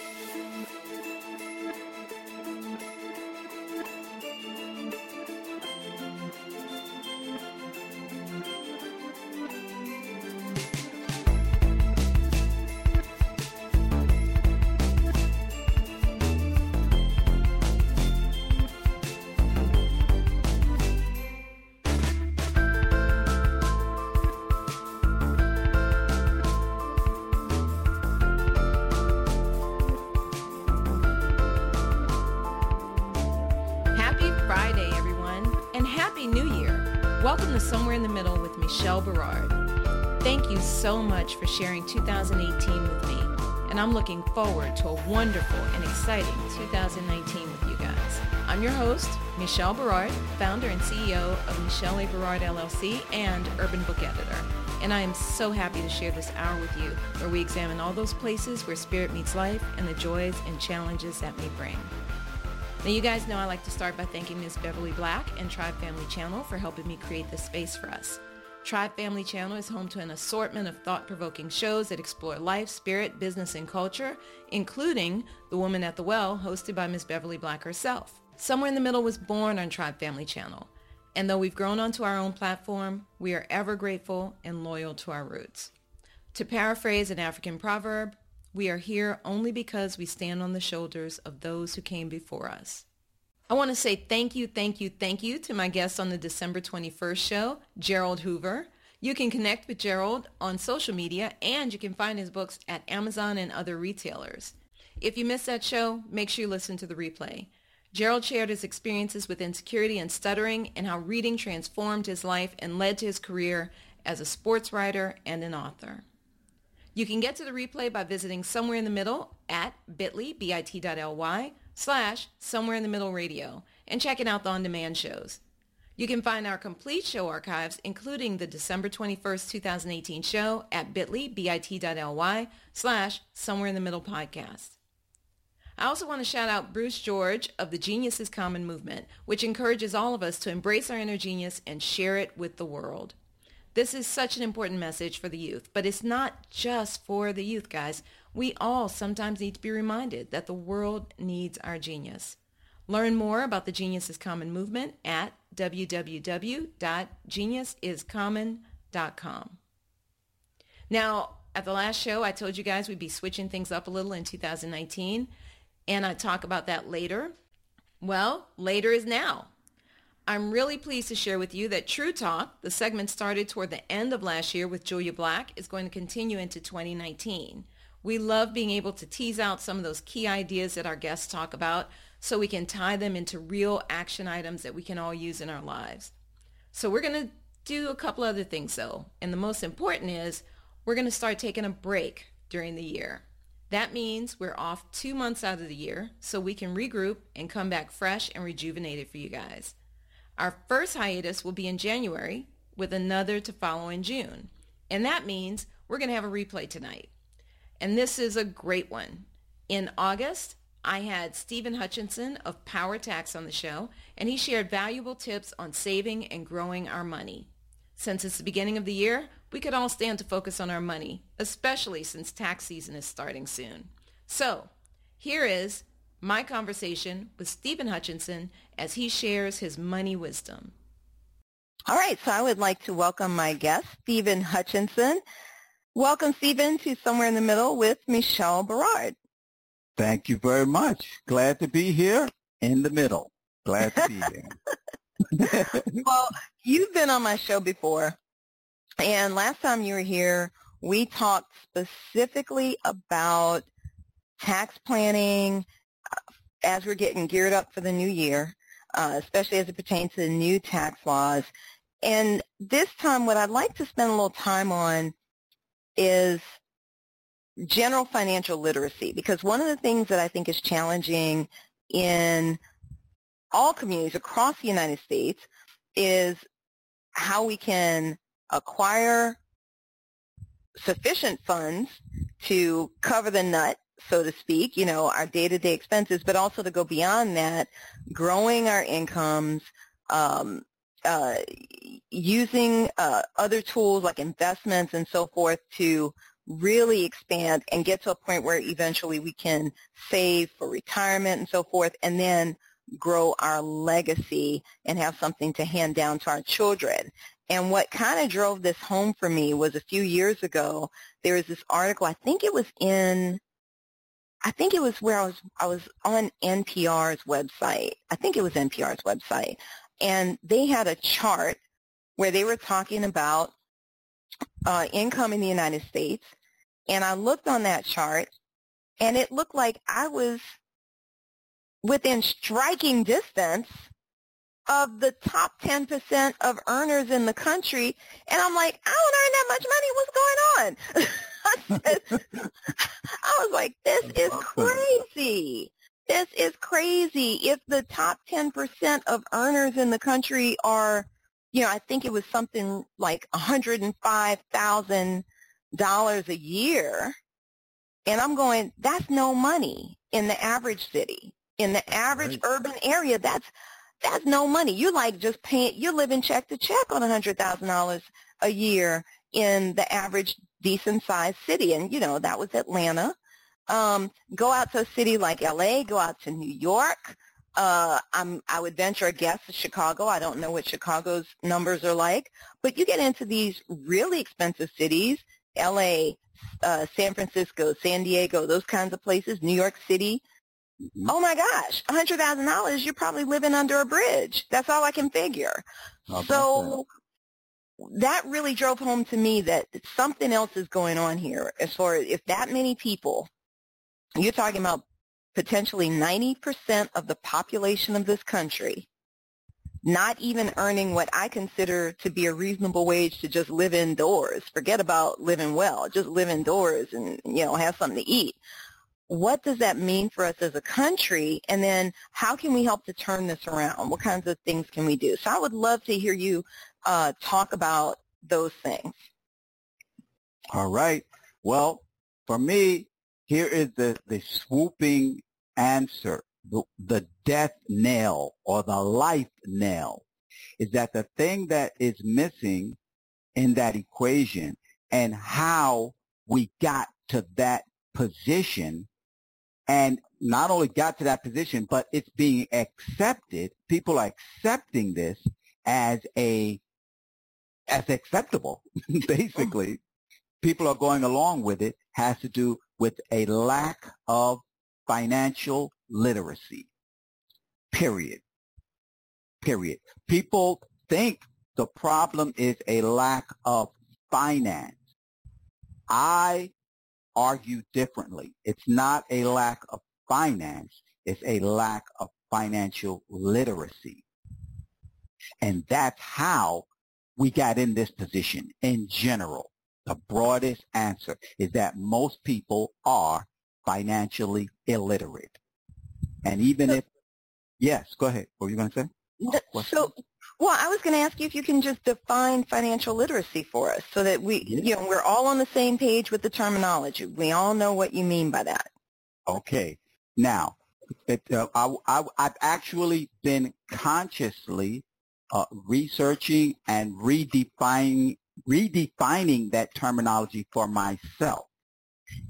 Música Michelle Berard. Thank you so much for sharing 2018 with me, and I'm looking forward to a wonderful and exciting 2019 with you guys. I'm your host, Michelle Berard, founder and CEO of Michelle A. Berard LLC and Urban Book Editor. And I am so happy to share this hour with you where we examine all those places where spirit meets life and the joys and challenges that may bring. Now you guys know I like to start by thanking Ms. Beverly Black and Tribe Family Channel for helping me create this space for us. Tribe Family Channel is home to an assortment of thought-provoking shows that explore life, spirit, business, and culture, including The Woman at the Well, hosted by Ms. Beverly Black herself. Somewhere in the Middle was born on Tribe Family Channel. And though we've grown onto our own platform, we are ever grateful and loyal to our roots. To paraphrase an African proverb, we are here only because we stand on the shoulders of those who came before us. I want to say thank you, thank you, thank you to my guest on the December 21st show, Gerald Hoover. You can connect with Gerald on social media and you can find his books at Amazon and other retailers. If you missed that show, make sure you listen to the replay. Gerald shared his experiences with insecurity and stuttering and how reading transformed his life and led to his career as a sports writer and an author. You can get to the replay by visiting somewhere in the middle at bit.ly, bit.ly slash Somewhere in the Middle Radio and checking out the on-demand shows. You can find our complete show archives, including the December 21st, 2018 show at bit.ly, bit.ly slash Somewhere in the Middle podcast. I also want to shout out Bruce George of the Genius is Common movement, which encourages all of us to embrace our inner genius and share it with the world. This is such an important message for the youth, but it's not just for the youth, guys. We all sometimes need to be reminded that the world needs our genius. Learn more about the Genius is Common movement at www.geniusiscommon.com. Now, at the last show, I told you guys we'd be switching things up a little in 2019, and I'd talk about that later. Well, later is now. I'm really pleased to share with you that True Talk, the segment started toward the end of last year with Julia Black, is going to continue into 2019. We love being able to tease out some of those key ideas that our guests talk about so we can tie them into real action items that we can all use in our lives. So we're going to do a couple other things though. And the most important is we're going to start taking a break during the year. That means we're off two months out of the year so we can regroup and come back fresh and rejuvenated for you guys. Our first hiatus will be in January with another to follow in June. And that means we're going to have a replay tonight. And this is a great one. In August, I had Stephen Hutchinson of Power Tax on the show, and he shared valuable tips on saving and growing our money. Since it's the beginning of the year, we could all stand to focus on our money, especially since tax season is starting soon. So, here is my conversation with Stephen Hutchinson as he shares his money wisdom. All right, so I would like to welcome my guest, Stephen Hutchinson. Welcome, Stephen, to Somewhere in the Middle with Michelle Berard. Thank you very much. Glad to be here in the middle. Glad to be here. well, you've been on my show before, and last time you were here, we talked specifically about tax planning uh, as we're getting geared up for the new year, uh, especially as it pertains to the new tax laws. And this time, what I'd like to spend a little time on is general financial literacy because one of the things that I think is challenging in all communities across the United States is how we can acquire sufficient funds to cover the nut, so to speak, you know, our day-to-day expenses, but also to go beyond that, growing our incomes, um, uh, using uh, other tools like investments and so forth to really expand and get to a point where eventually we can save for retirement and so forth and then grow our legacy and have something to hand down to our children. And what kind of drove this home for me was a few years ago, there was this article, I think it was in, I think it was where I was, I was on NPR's website. I think it was NPR's website. And they had a chart where they were talking about uh, income in the United States. And I looked on that chart and it looked like I was within striking distance of the top 10% of earners in the country. And I'm like, I don't earn that much money. What's going on? I was like, this is crazy. This is crazy. If the top 10% of earners in the country are, you know, I think it was something like $105,000 a year. And I'm going, that's no money in the average city. In the average right. urban area, that's that's no money. You're like just paying. You're living check to check on a hundred thousand dollars a year in the average decent sized city, and you know that was Atlanta. Um, go out to a city like L.A. Go out to New York. Uh, I'm, I would venture a guess to Chicago. I don't know what Chicago's numbers are like, but you get into these really expensive cities, L.A., uh, San Francisco, San Diego, those kinds of places, New York City, Oh my gosh, hundred thousand dollars, you're probably living under a bridge. That's all I can figure. so that. that really drove home to me that something else is going on here as far as if that many people, you're talking about potentially 90% of the population of this country not even earning what I consider to be a reasonable wage to just live indoors. Forget about living well. Just live indoors and, you know, have something to eat what does that mean for us as a country? And then how can we help to turn this around? What kinds of things can we do? So I would love to hear you uh, talk about those things. All right. Well, for me, here is the, the swooping answer, the, the death nail or the life nail is that the thing that is missing in that equation and how we got to that position and not only got to that position, but it's being accepted. People are accepting this as a as acceptable. Basically, people are going along with it. Has to do with a lack of financial literacy. Period. Period. People think the problem is a lack of finance. I argue differently. It's not a lack of finance. It's a lack of financial literacy. And that's how we got in this position in general. The broadest answer is that most people are financially illiterate. And even if, yes, go ahead. What were you going to say? So well, I was going to ask you if you can just define financial literacy for us so that we, you know, we're all on the same page with the terminology. We all know what you mean by that. Okay. Now, it, uh, I, I, I've actually been consciously uh, researching and redefining redefining that terminology for myself.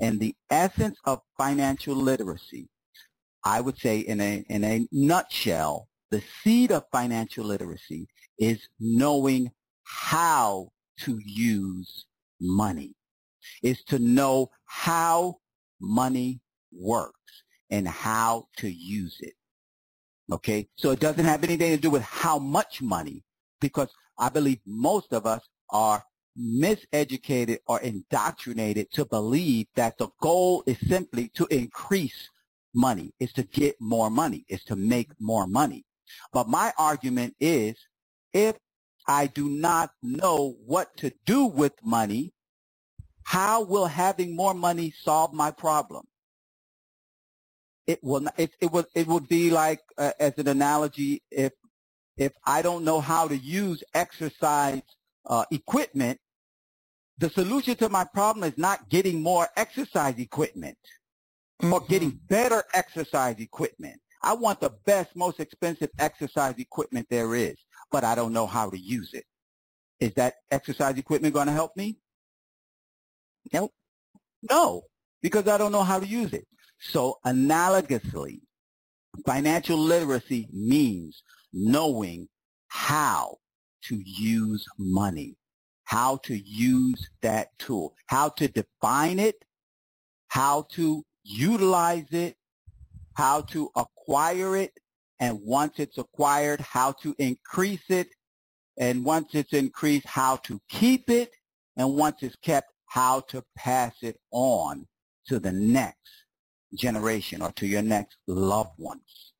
And the essence of financial literacy, I would say in a in a nutshell, the seed of financial literacy is knowing how to use money. Is to know how money works and how to use it. Okay? So it doesn't have anything to do with how much money because I believe most of us are miseducated or indoctrinated to believe that the goal is simply to increase money, is to get more money, is to make more money. But my argument is if I do not know what to do with money, how will having more money solve my problem? It will. It, it would. It would be like, uh, as an analogy, if if I don't know how to use exercise uh, equipment, the solution to my problem is not getting more exercise equipment mm-hmm. or getting better exercise equipment. I want the best, most expensive exercise equipment there is, but I don't know how to use it. Is that exercise equipment going to help me? Nope. No, because I don't know how to use it. So analogously, financial literacy means knowing how to use money, how to use that tool, how to define it, how to utilize it, how to acquire it, and once it's acquired, how to increase it, and once it's increased, how to keep it, and once it's kept, how to pass it on to the next generation or to your next loved ones.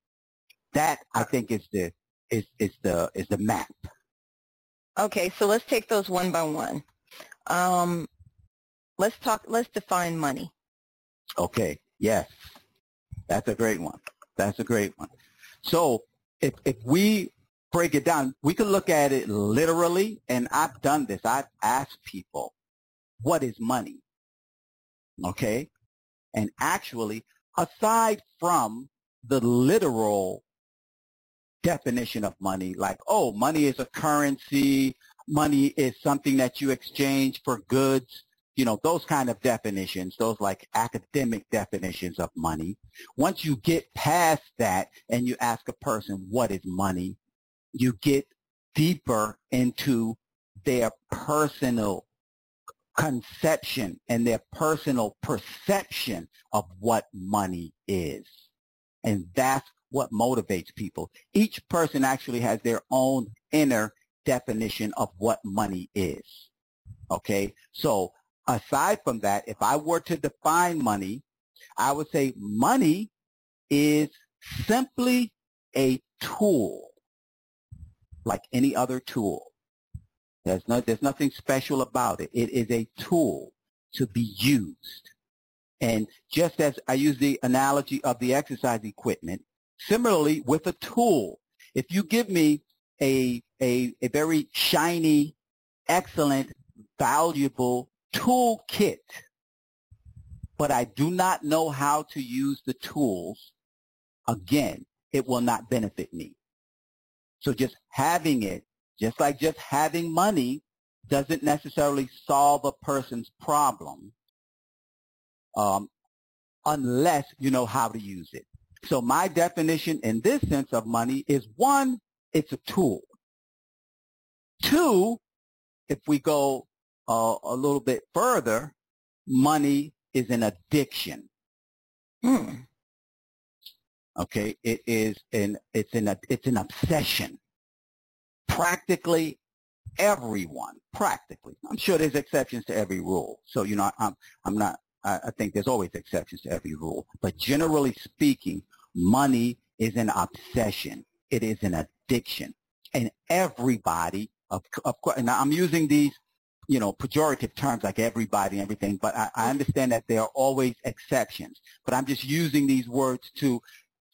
That I uh, think is the is is the is the map. Okay, so let's take those one by one. Um, let's talk. Let's define money. Okay. Yes, that's a great one. That's a great one. So if if we break it down, we can look at it literally, and I've done this. I've asked people, "What is money?" Okay, and actually, aside from the literal definition of money, like, oh, money is a currency, money is something that you exchange for goods, you know, those kind of definitions, those like academic definitions of money. Once you get past that and you ask a person, what is money? You get deeper into their personal conception and their personal perception of what money is. And that's what motivates people. Each person actually has their own inner definition of what money is. Okay? So aside from that, if I were to define money, I would say money is simply a tool like any other tool. There's, no, there's nothing special about it. It is a tool to be used. And just as I use the analogy of the exercise equipment, similarly with a tool, if you give me a, a, a very shiny, excellent, valuable toolkit, but I do not know how to use the tools, again, it will not benefit me. So just having it just like just having money doesn't necessarily solve a person's problem um, unless you know how to use it. So my definition in this sense of money is one, it's a tool. Two, if we go uh, a little bit further, money is an addiction. Hmm. Okay, it is an it's an it's an obsession practically everyone, practically. I'm sure there's exceptions to every rule. So, you know, I'm, I'm not, I, I think there's always exceptions to every rule. But generally speaking, money is an obsession. It is an addiction. And everybody, of, of course, and I'm using these, you know, pejorative terms like everybody and everything, but I, I understand that there are always exceptions. But I'm just using these words to,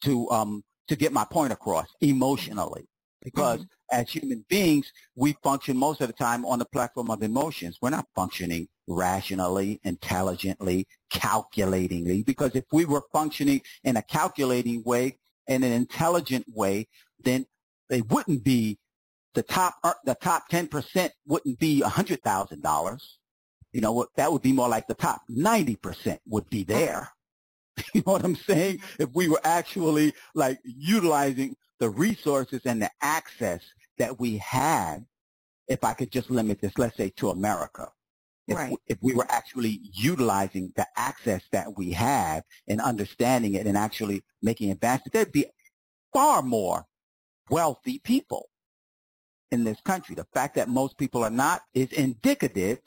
to, um, to get my point across emotionally because mm-hmm. as human beings, we function most of the time on the platform of emotions. We're not functioning rationally, intelligently, calculatingly, because if we were functioning in a calculating way, in an intelligent way, then they wouldn't be the top uh, the top 10% wouldn't be $100,000. You know, that would be more like the top 90% would be there. You know what I'm saying? If we were actually like utilizing the resources and the access that we had, if I could just limit this, let's say to America. If, right. we, if we were actually utilizing the access that we have and understanding it and actually making advances, there'd be far more wealthy people in this country. The fact that most people are not is indicative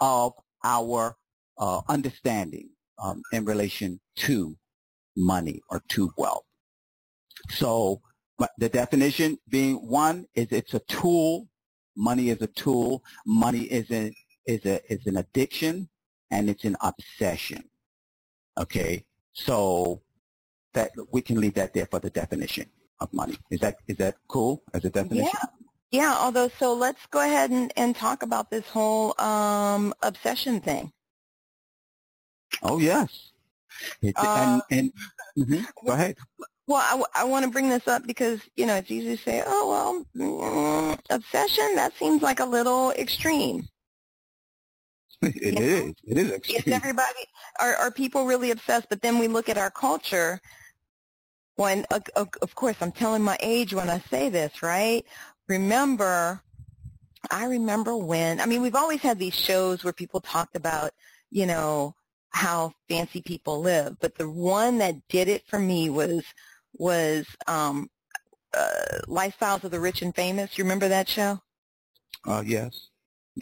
of our uh, understanding um, in relation to money or to wealth. So the definition being one is it's a tool. Money is a tool. Money is a, is a, is an addiction and it's an obsession. Okay. So that we can leave that there for the definition of money. Is that, is that cool as a definition? Yeah. Yeah, although so let's go ahead and, and talk about this whole um, obsession thing. Oh yes. uh, and, and mm-hmm, go ahead. Well, I, I want to bring this up because, you know, it's easy to say, oh, well, mm, obsession, that seems like a little extreme. It is. It is extreme. Is everybody are are people really obsessed? But then we look at our culture. When of course I'm telling my age when I say this, right? Remember, I remember when. I mean, we've always had these shows where people talked about, you know, how fancy people live, but the one that did it for me was was um, uh, Lifestyles of the Rich and Famous. You remember that show? Uh, yes.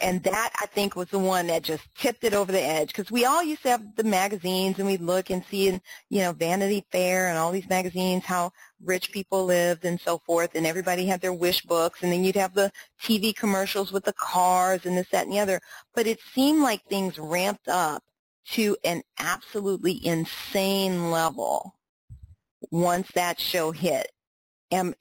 And that, I think, was the one that just tipped it over the edge because we all used to have the magazines and we'd look and see in, you know, Vanity Fair and all these magazines how rich people lived and so forth and everybody had their wish books and then you'd have the TV commercials with the cars and this, that, and the other. But it seemed like things ramped up to an absolutely insane level once that show hit am,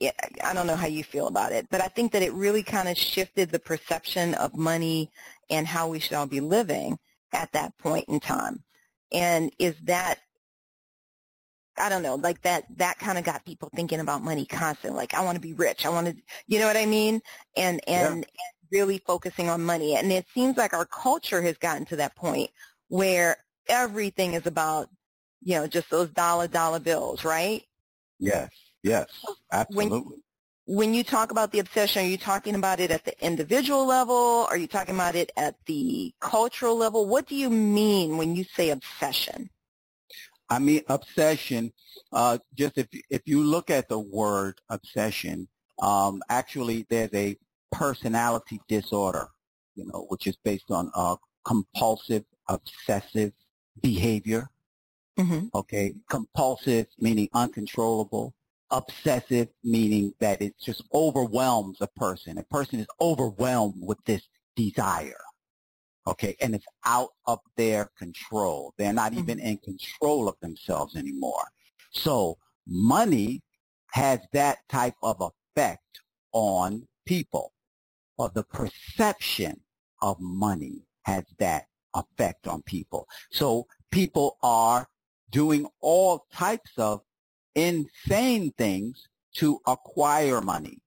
I don't know how you feel about it, but I think that it really kind of shifted the perception of money and how we should all be living at that point in time. And is that, I don't know, like that, that kind of got people thinking about money constantly. Like, I want to be rich. I want to, you know what I mean? And, and, yeah. and really focusing on money. And it seems like our culture has gotten to that point where everything is about, you know, just those dollar, dollar bills, right? Yes. Yes, absolutely. When, when you talk about the obsession, are you talking about it at the individual level? Are you talking about it at the cultural level? What do you mean when you say obsession? I mean obsession. Uh, just if if you look at the word obsession, um, actually there's a personality disorder, you know, which is based on uh, compulsive obsessive behavior. Mm-hmm. Okay, compulsive meaning uncontrollable, obsessive, meaning that it just overwhelms a person. A person is overwhelmed with this desire. Okay. And it's out of their control. They're not even mm-hmm. in control of themselves anymore. So money has that type of effect on people or the perception of money has that effect on people. So people are doing all types of insane things to acquire money.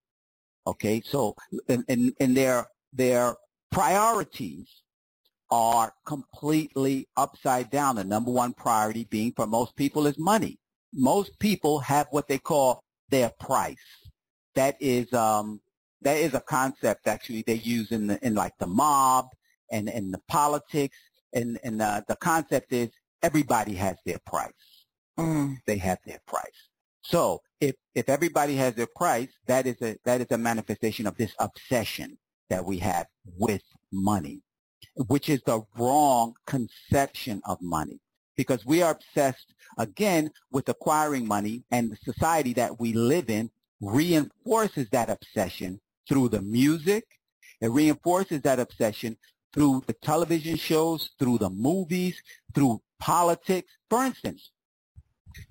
Okay, so and, and, their their priorities are completely upside down. The number one priority being for most people is money. Most people have what they call their price. That is um, that is a concept actually they use in the in like the mob and in the politics and and uh, the concept is everybody has their price. Mm. They have their price. So if, if everybody has their price, that is a, that is a manifestation of this obsession that we have with money, which is the wrong conception of money because we are obsessed again with acquiring money and the society that we live in reinforces that obsession through the music. It reinforces that obsession through the television shows, through the movies, through politics. For instance,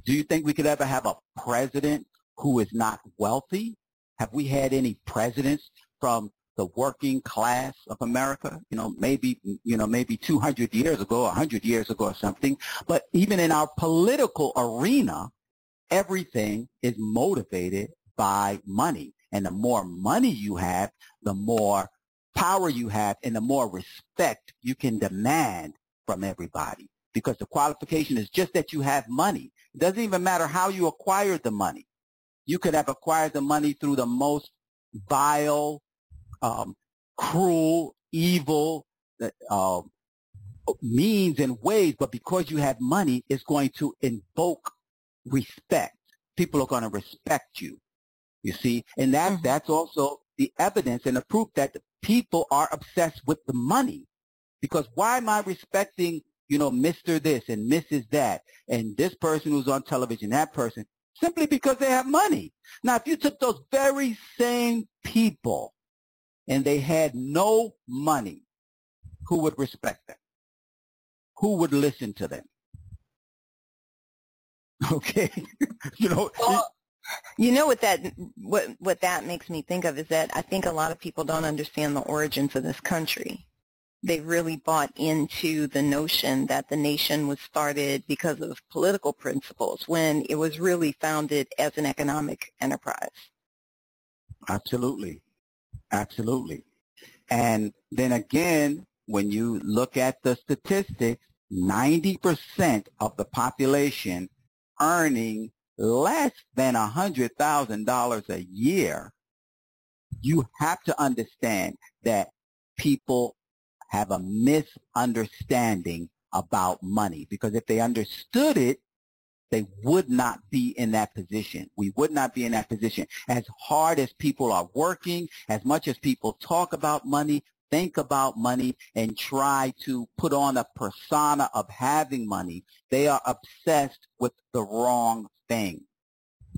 do you think we could ever have a president who is not wealthy? Have we had any presidents from the working class of America? You know, maybe, you know, maybe 200 years ago, 100 years ago or something. But even in our political arena, everything is motivated by money. And the more money you have, the more power you have and the more respect you can demand from everybody because the qualification is just that you have money. It doesn't even matter how you acquired the money. You could have acquired the money through the most vile, um, cruel, evil uh, means and ways, but because you have money, it's going to invoke respect. People are going to respect you. You see, and that mm-hmm. that's also the evidence and the proof that the people are obsessed with the money. Because why am I respecting you know, Mr. this and Mrs. that, and this person who's on television, that person, simply because they have money. Now, if you took those very same people and they had no money, who would respect them? Who would listen to them? Okay, you know. Well, you know what that what what that makes me think of is that I think a lot of people don't understand the origins of this country they really bought into the notion that the nation was started because of political principles when it was really founded as an economic enterprise. Absolutely. Absolutely. And then again, when you look at the statistics, 90% of the population earning less than $100,000 a year, you have to understand that people have a misunderstanding about money because if they understood it, they would not be in that position. We would not be in that position. As hard as people are working, as much as people talk about money, think about money, and try to put on a persona of having money, they are obsessed with the wrong thing.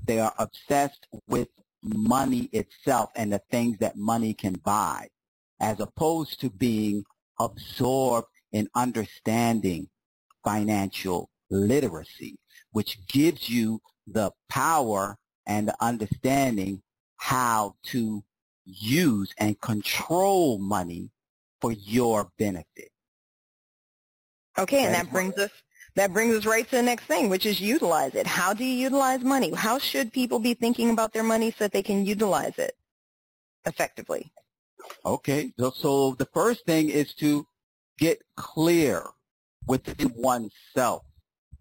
They are obsessed with money itself and the things that money can buy, as opposed to being absorbed in understanding financial literacy, which gives you the power and the understanding how to use and control money for your benefit. Okay, and that brings us that brings us right to the next thing, which is utilize it. How do you utilize money? How should people be thinking about their money so that they can utilize it effectively? Okay, so, so the first thing is to get clear within oneself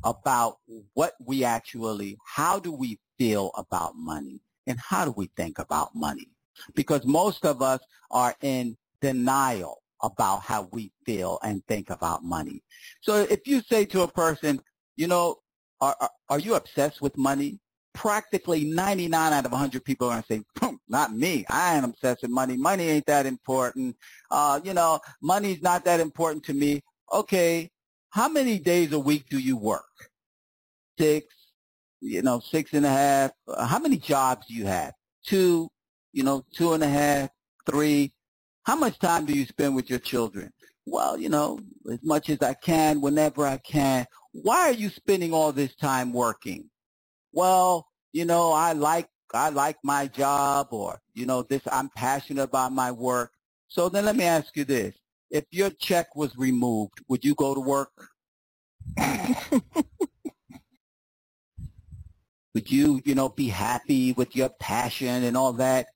about what we actually, how do we feel about money and how do we think about money? Because most of us are in denial about how we feel and think about money. So if you say to a person, you know, are, are, are you obsessed with money? Practically 99 out of 100 people are going to say, not me. I ain't obsessed with money. Money ain't that important. Uh, you know, money's not that important to me. Okay, how many days a week do you work? Six, you know, six and a half. How many jobs do you have? Two, you know, two and a half, three. How much time do you spend with your children? Well, you know, as much as I can, whenever I can. Why are you spending all this time working? Well, you know, I like I like my job or, you know, this I'm passionate about my work. So then let me ask you this. If your check was removed, would you go to work? would you, you know, be happy with your passion and all that?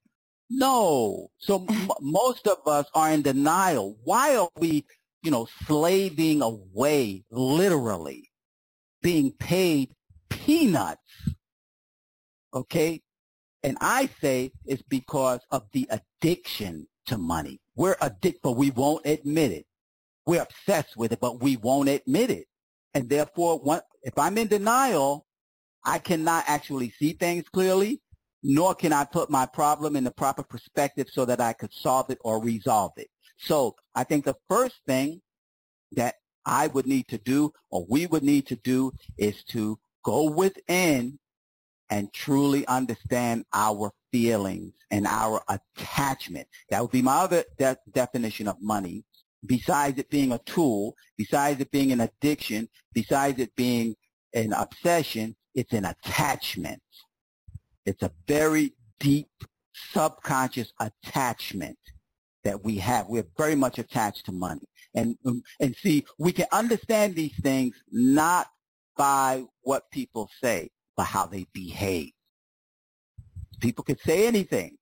No. So m- most of us are in denial. Why are we, you know, slaving away, literally, being paid peanuts? Okay? And I say it's because of the addiction to money. We're addicted, but we won't admit it. We're obsessed with it, but we won't admit it. And therefore, if I'm in denial, I cannot actually see things clearly nor can I put my problem in the proper perspective so that I could solve it or resolve it. So I think the first thing that I would need to do or we would need to do is to go within and truly understand our feelings and our attachment. That would be my other de- definition of money. Besides it being a tool, besides it being an addiction, besides it being an obsession, it's an attachment. It's a very deep subconscious attachment that we have. We're very much attached to money. And, um, and see, we can understand these things not by what people say, but how they behave. People can say anything.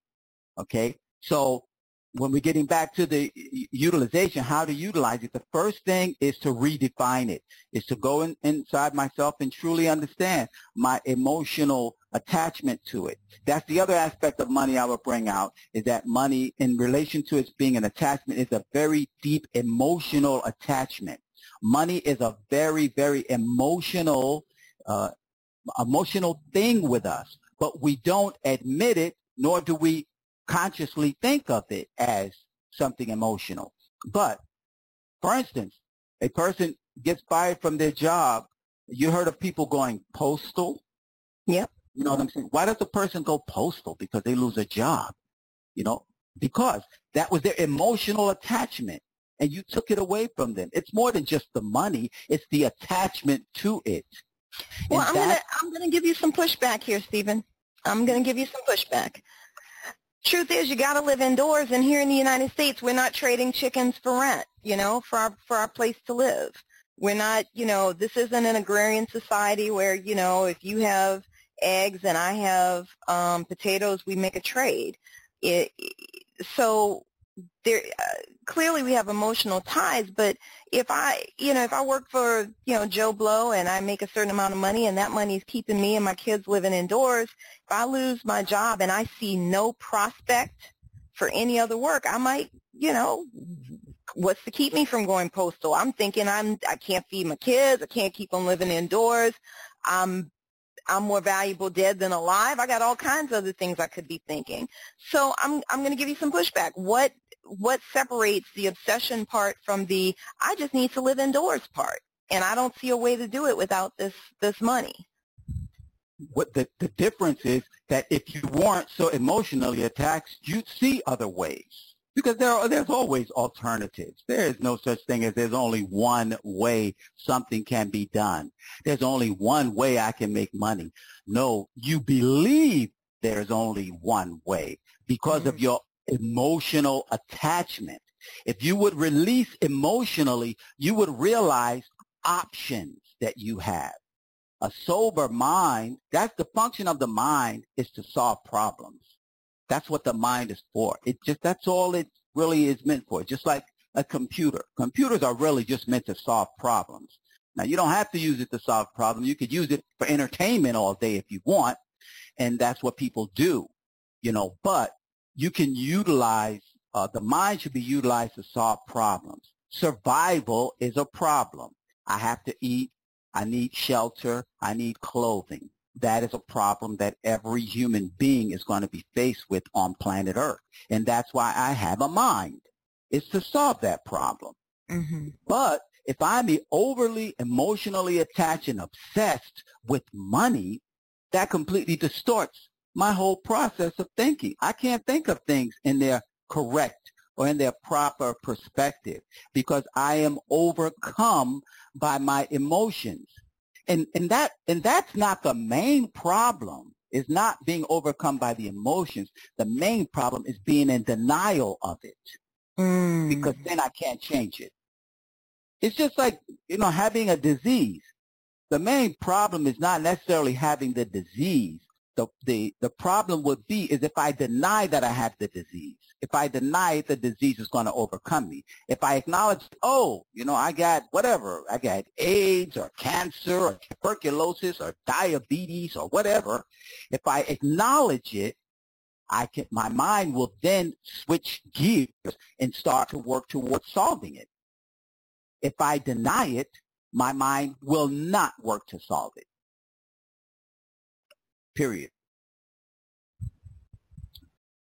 Okay. So when we're getting back to the utilization, how to utilize it, the first thing is to redefine it, is to go in, inside myself and truly understand my emotional attachment to it. That's the other aspect of money I would bring out is that money in relation to its being an attachment is a very deep emotional attachment. Money is a very, very emotional, uh, emotional thing with us, but we don't admit it, nor do we consciously think of it as something emotional. But, for instance, a person gets fired from their job. You heard of people going postal? Yep. You know what I'm saying? Why does a person go postal? Because they lose a job. You know, because that was their emotional attachment and you took it away from them. It's more than just the money. It's the attachment to it. Well, I'm going to I'm going to give you some pushback here, Stephen. I'm going to give you some pushback. Truth is, you got to live indoors, and here in the United States, we're not trading chickens for rent. You know, for our for our place to live. We're not. You know, this isn't an agrarian society where you know if you have eggs and I have um, potatoes, we make a trade. It, so there uh, clearly we have emotional ties but if i you know if i work for you know joe blow and i make a certain amount of money and that money is keeping me and my kids living indoors if i lose my job and i see no prospect for any other work i might you know what's to keep me from going postal i'm thinking i'm i can't feed my kids i can't keep them living indoors i'm I'm more valuable dead than alive. I got all kinds of other things I could be thinking. So I'm I'm going to give you some pushback. What what separates the obsession part from the I just need to live indoors part? And I don't see a way to do it without this this money. What the, the difference is that if you weren't so emotionally attached, you'd see other ways because there are, there's always alternatives. There is no such thing as there's only one way something can be done. There's only one way I can make money. No, you believe there's only one way because mm-hmm. of your emotional attachment. If you would release emotionally, you would realize options that you have. A sober mind, that's the function of the mind is to solve problems. That's what the mind is for. It just, that's all it really is meant for. Just like a computer. Computers are really just meant to solve problems. Now you don't have to use it to solve problems. You could use it for entertainment all day if you want. And that's what people do, you know, but you can utilize, uh, the mind should be utilized to solve problems. Survival is a problem. I have to eat. I need shelter. I need clothing. That is a problem that every human being is going to be faced with on planet Earth. And that's why I have a mind. It's to solve that problem. Mm-hmm. But if I'm overly emotionally attached and obsessed with money, that completely distorts my whole process of thinking. I can't think of things in their correct or in their proper perspective because I am overcome by my emotions. And, and that, and that's not the main problem is not being overcome by the emotions. The main problem is being in denial of it mm. because then I can't change it. It's just like, you know, having a disease. The main problem is not necessarily having the disease the, the, the problem would be is if I deny that I have the disease. If I deny the disease is going to overcome me. If I acknowledge, oh, you know, I got whatever, I got AIDS or cancer or tuberculosis or diabetes or whatever. If I acknowledge it, I can, my mind will then switch gears and start to work towards solving it. If I deny it, my mind will not work to solve it period.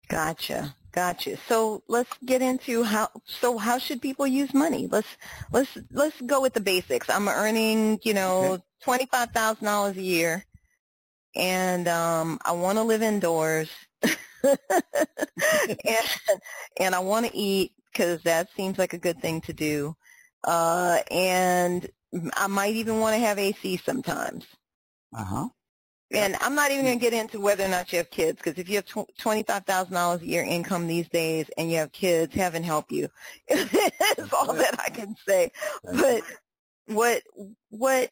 Gotcha. Gotcha. So let's get into how. So how should people use money? Let's let's let's go with the basics. I'm earning, you know, okay. twenty five thousand dollars a year, and um, I want to live indoors, and and I want to eat because that seems like a good thing to do, uh, and I might even want to have AC sometimes. Uh huh. And I'm not even going to get into whether or not you have kids, because if you have $25,000 a year income these days and you have kids, heaven help you. That's all that I can say. But what, what,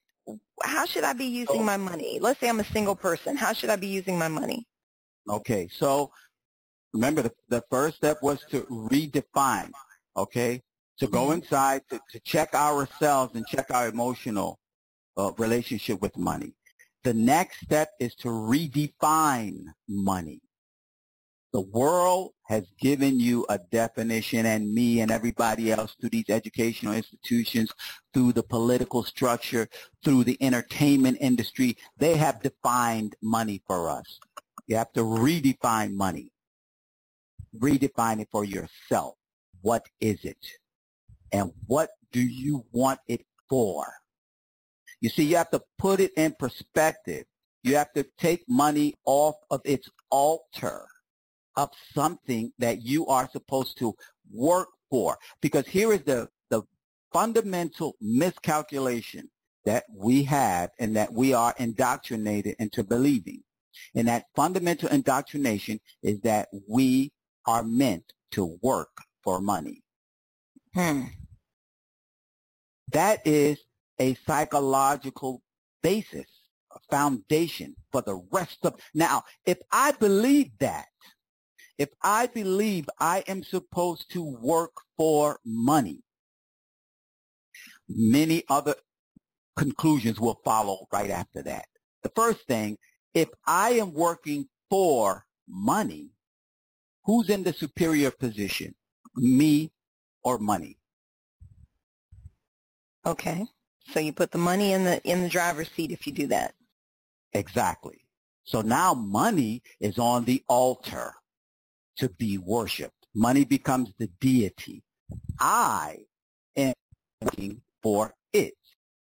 how should I be using oh. my money? Let's say I'm a single person. How should I be using my money? Okay. So remember the, the first step was to redefine, okay? To go mm-hmm. inside, to, to check ourselves and check our emotional uh, relationship with money. The next step is to redefine money. The world has given you a definition and me and everybody else through these educational institutions, through the political structure, through the entertainment industry, they have defined money for us. You have to redefine money. Redefine it for yourself. What is it? And what do you want it for? You see, you have to put it in perspective. You have to take money off of its altar of something that you are supposed to work for. Because here is the, the fundamental miscalculation that we have and that we are indoctrinated into believing. And that fundamental indoctrination is that we are meant to work for money. Hmm. That is a psychological basis, a foundation for the rest of. Now, if I believe that, if I believe I am supposed to work for money, many other conclusions will follow right after that. The first thing, if I am working for money, who's in the superior position? Me or money? Okay. So you put the money in the in the driver's seat if you do that. Exactly. So now money is on the altar to be worshiped. Money becomes the deity. I am working for it.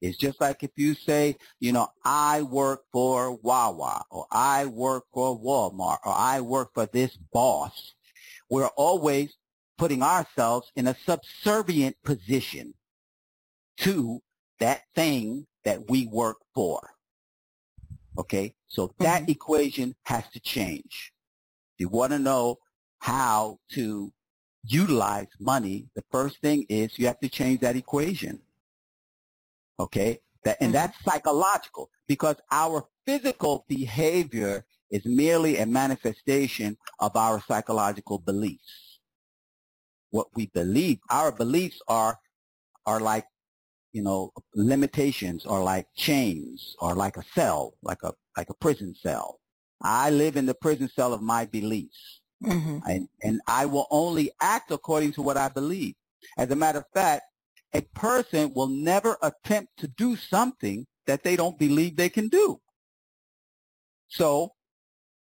It's just like if you say, you know, I work for Wawa or I work for Walmart or I work for this boss. We're always putting ourselves in a subservient position to that thing that we work for. Okay, so that mm-hmm. equation has to change. If you want to know how to utilize money, the first thing is you have to change that equation. Okay, that, and mm-hmm. that's psychological because our physical behavior is merely a manifestation of our psychological beliefs. What we believe, our beliefs are, are like you know, limitations are like chains or like a cell, like a like a prison cell. I live in the prison cell of my beliefs. Mm-hmm. And, and I will only act according to what I believe. As a matter of fact, a person will never attempt to do something that they don't believe they can do. So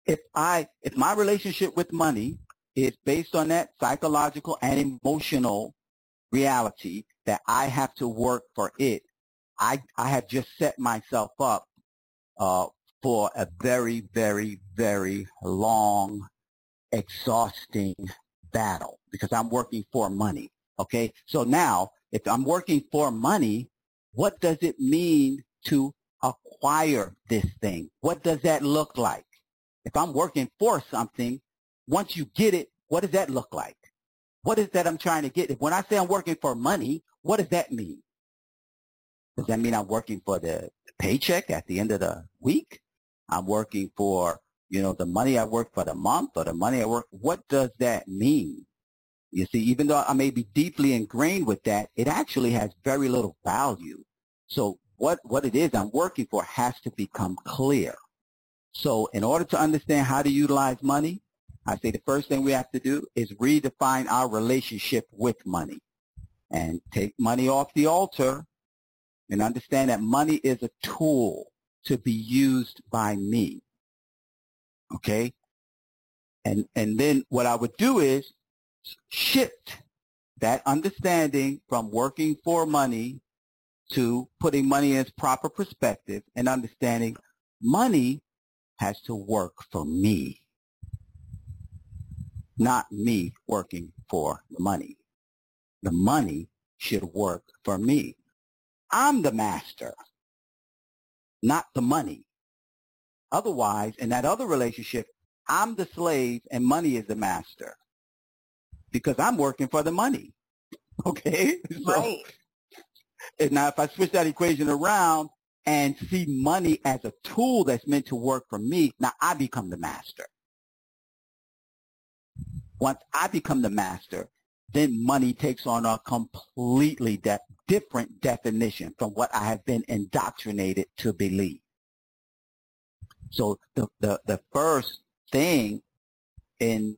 if I, if my relationship with money is based on that psychological and emotional reality that I have to work for it, I, I have just set myself up uh, for a very, very, very long, exhausting battle because I'm working for money. Okay. So now if I'm working for money, what does it mean to acquire this thing? What does that look like? If I'm working for something, once you get it, what does that look like? What is that I'm trying to get? When I say I'm working for money, what does that mean? Does that mean I'm working for the paycheck at the end of the week? I'm working for, you know, the money I work for the month or the money I work. What does that mean? You see, even though I may be deeply ingrained with that, it actually has very little value. So what, what it is I'm working for has to become clear. So in order to understand how to utilize money, I say the first thing we have to do is redefine our relationship with money and take money off the altar and understand that money is a tool to be used by me. Okay? And, and then what I would do is shift that understanding from working for money to putting money in its proper perspective and understanding money has to work for me not me working for the money. The money should work for me. I'm the master, not the money. Otherwise, in that other relationship, I'm the slave and money is the master because I'm working for the money. Okay? So, right. And now if I switch that equation around and see money as a tool that's meant to work for me, now I become the master. Once I become the master, then money takes on a completely de- different definition from what I have been indoctrinated to believe. So the, the, the first thing in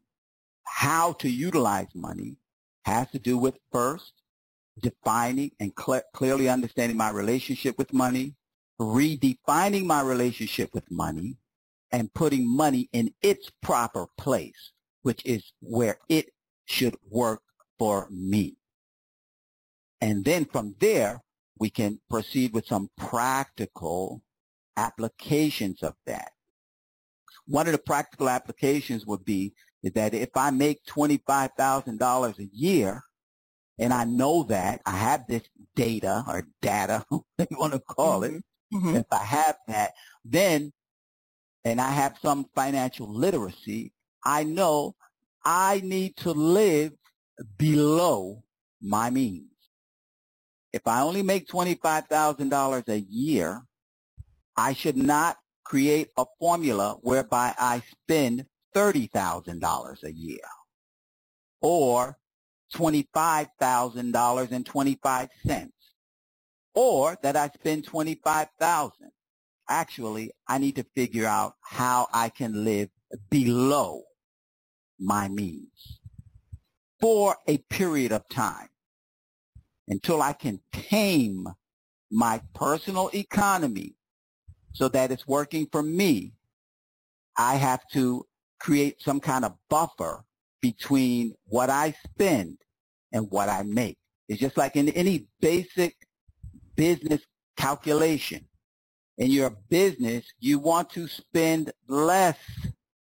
how to utilize money has to do with first defining and cl- clearly understanding my relationship with money, redefining my relationship with money, and putting money in its proper place which is where it should work for me. And then from there, we can proceed with some practical applications of that. One of the practical applications would be is that if I make $25,000 a year, and I know that I have this data or data, you want to call mm-hmm. it, mm-hmm. if I have that, then, and I have some financial literacy, I know I need to live below my means. If I only make $25,000 a year, I should not create a formula whereby I spend $30,000 a year or $25,000.25 or that I spend 25,000. Actually, I need to figure out how I can live below my means for a period of time until I can tame my personal economy so that it's working for me. I have to create some kind of buffer between what I spend and what I make. It's just like in any basic business calculation. In your business, you want to spend less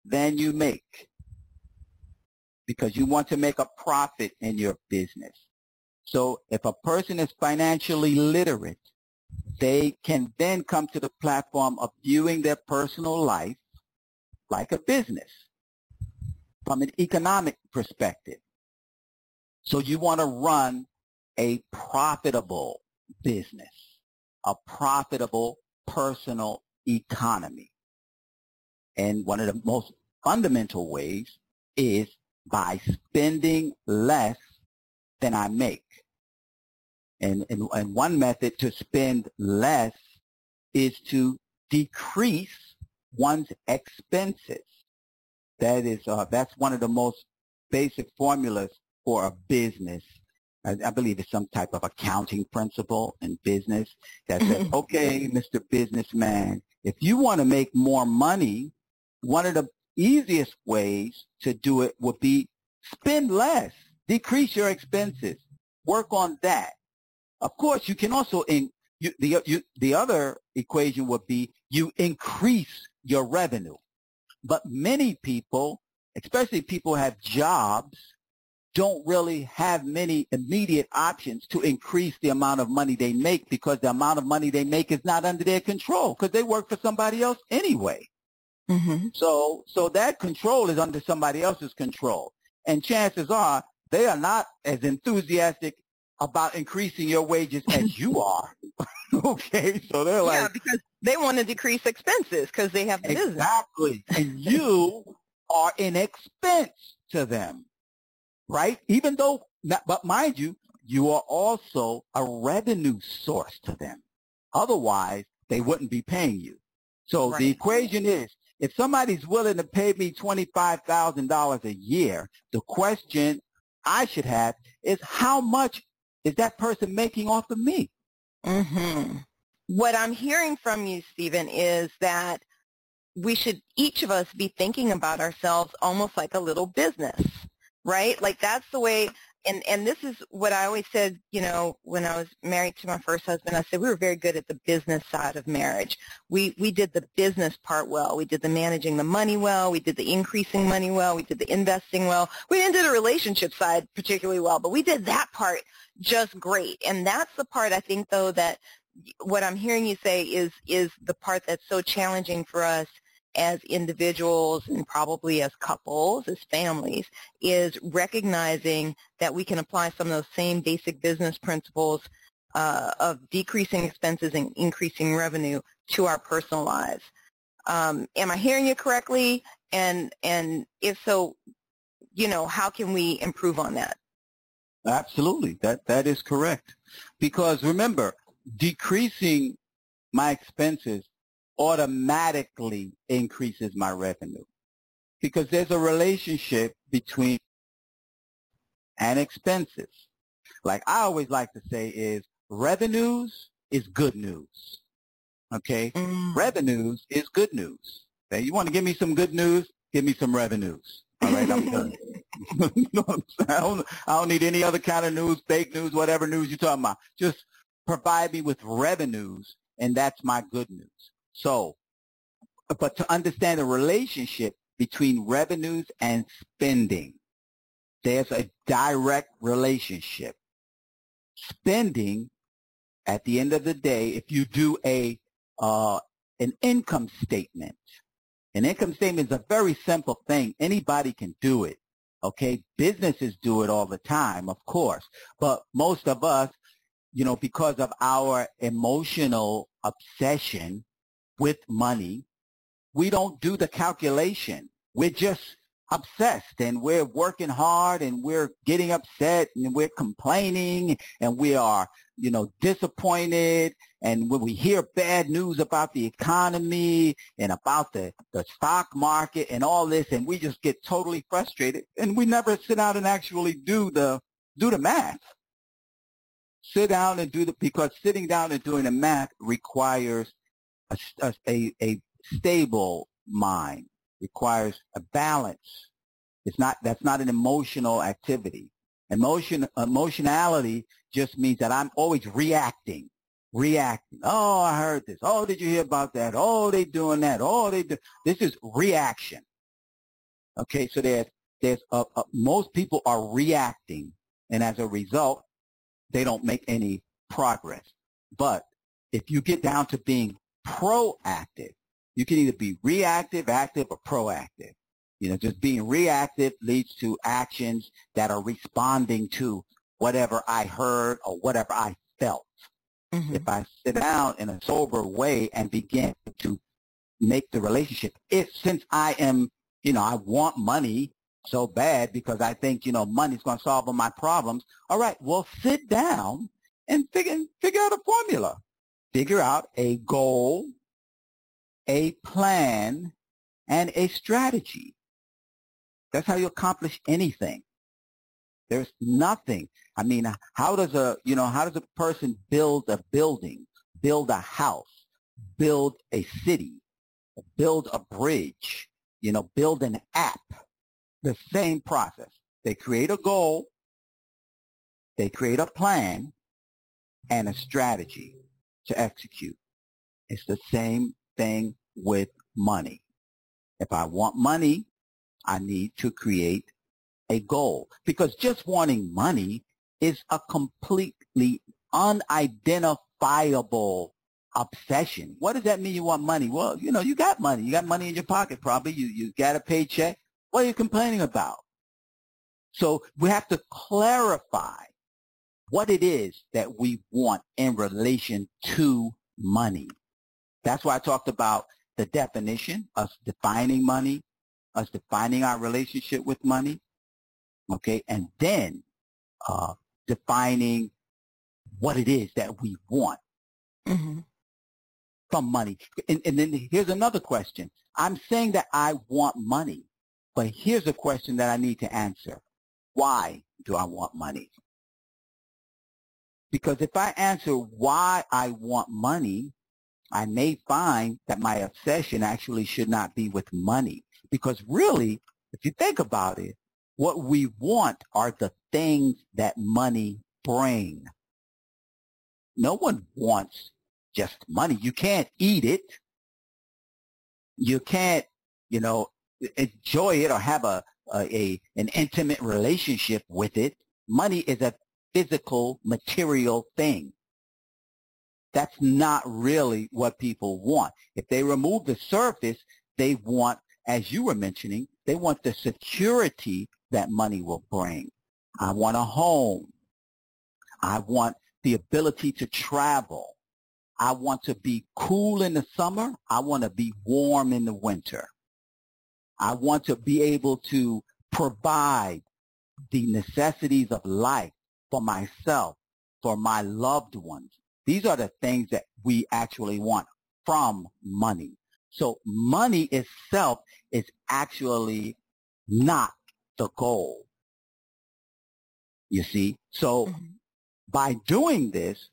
than you make because you want to make a profit in your business. So if a person is financially literate, they can then come to the platform of viewing their personal life like a business from an economic perspective. So you want to run a profitable business, a profitable personal economy. And one of the most fundamental ways is by spending less than I make. And, and, and one method to spend less is to decrease one's expenses. That is, uh, that's one of the most basic formulas for a business. I, I believe it's some type of accounting principle in business that says, okay, Mr. Businessman, if you want to make more money, one of the easiest ways to do it would be spend less, decrease your expenses, work on that. Of course, you can also in you, the you, the other equation would be you increase your revenue. But many people, especially people who have jobs, don't really have many immediate options to increase the amount of money they make because the amount of money they make is not under their control because they work for somebody else anyway. Mm-hmm. So, so that control is under somebody else's control. And chances are they are not as enthusiastic about increasing your wages as you are. okay. So they're like, yeah, because they want to decrease expenses because they have the exactly. business. and you are an expense to them, right? Even though, but mind you, you are also a revenue source to them. Otherwise, they wouldn't be paying you. So right. the equation is if somebody's willing to pay me $25,000 a year, the question I should have is how much is that person making off of me? Mm-hmm. What I'm hearing from you, Stephen, is that we should each of us be thinking about ourselves almost like a little business, right? Like that's the way and and this is what I always said, you know, when I was married to my first husband, I said we were very good at the business side of marriage. We we did the business part well. We did the managing the money well. We did the increasing money well. We did the investing well. We didn't do the relationship side particularly well, but we did that part just great. And that's the part I think though that what I'm hearing you say is is the part that's so challenging for us as individuals and probably as couples, as families, is recognizing that we can apply some of those same basic business principles uh, of decreasing expenses and increasing revenue to our personal lives. Um, am I hearing you correctly? And and if so, you know, how can we improve on that? Absolutely, that that is correct. Because remember, decreasing my expenses automatically increases my revenue because there's a relationship between and expenses. Like I always like to say is revenues is good news. Okay? Mm. Revenues is good news. Okay? You want to give me some good news? Give me some revenues. All right, I'm done. you know i don't, I don't need any other kind of news, fake news, whatever news you're talking about. Just provide me with revenues, and that's my good news. So, but to understand the relationship between revenues and spending, there's a direct relationship. Spending, at the end of the day, if you do a uh, an income statement, an income statement is a very simple thing. Anybody can do it. Okay, businesses do it all the time, of course, but most of us, you know, because of our emotional obsession with money, we don't do the calculation. we're just obsessed and we're working hard and we're getting upset and we're complaining and we are, you know, disappointed. And when we hear bad news about the economy and about the, the stock market and all this, and we just get totally frustrated and we never sit down and actually do the, do the math. Sit down and do the, because sitting down and doing the math requires a, a, a stable mind requires a balance. It's not, that's not an emotional activity. Emotion, emotionality just means that I'm always reacting, reacting. Oh, I heard this. Oh, did you hear about that? Oh, they doing that. Oh, they do. This is reaction. Okay, so there's, there's, uh, uh, most people are reacting, and as a result, they don't make any progress. But if you get down to being proactive, you can either be reactive, active, or proactive. You know, just being reactive leads to actions that are responding to whatever I heard or whatever I felt. Mm-hmm. If I sit down in a sober way and begin to make the relationship, if since I am, you know, I want money so bad because I think, you know, money's going to solve all my problems. All right, well, sit down and figure, figure out a formula. Figure out a goal a plan, and a strategy. That's how you accomplish anything. There's nothing. I mean, how does a, you know, how does a person build a building, build a house, build a city, build a bridge, you know, build an app? The same process. They create a goal, they create a plan, and a strategy to execute. It's the same thing with money. If I want money, I need to create a goal because just wanting money is a completely unidentifiable obsession. What does that mean you want money? Well, you know, you got money. You got money in your pocket probably. You, you got a paycheck. What are you complaining about? So we have to clarify what it is that we want in relation to money. That's why I talked about the definition, us defining money, us defining our relationship with money, okay, and then uh, defining what it is that we want mm-hmm. from money. And, and then here's another question. I'm saying that I want money, but here's a question that I need to answer. Why do I want money? Because if I answer why I want money, I may find that my obsession actually should not be with money. Because really, if you think about it, what we want are the things that money bring. No one wants just money. You can't eat it. You can't, you know, enjoy it or have a, a, a an intimate relationship with it. Money is a physical, material thing. That's not really what people want. If they remove the surface, they want, as you were mentioning, they want the security that money will bring. I want a home. I want the ability to travel. I want to be cool in the summer. I want to be warm in the winter. I want to be able to provide the necessities of life for myself, for my loved ones, these are the things that we actually want from money. So money itself is actually not the goal. You see? So mm-hmm. by doing this,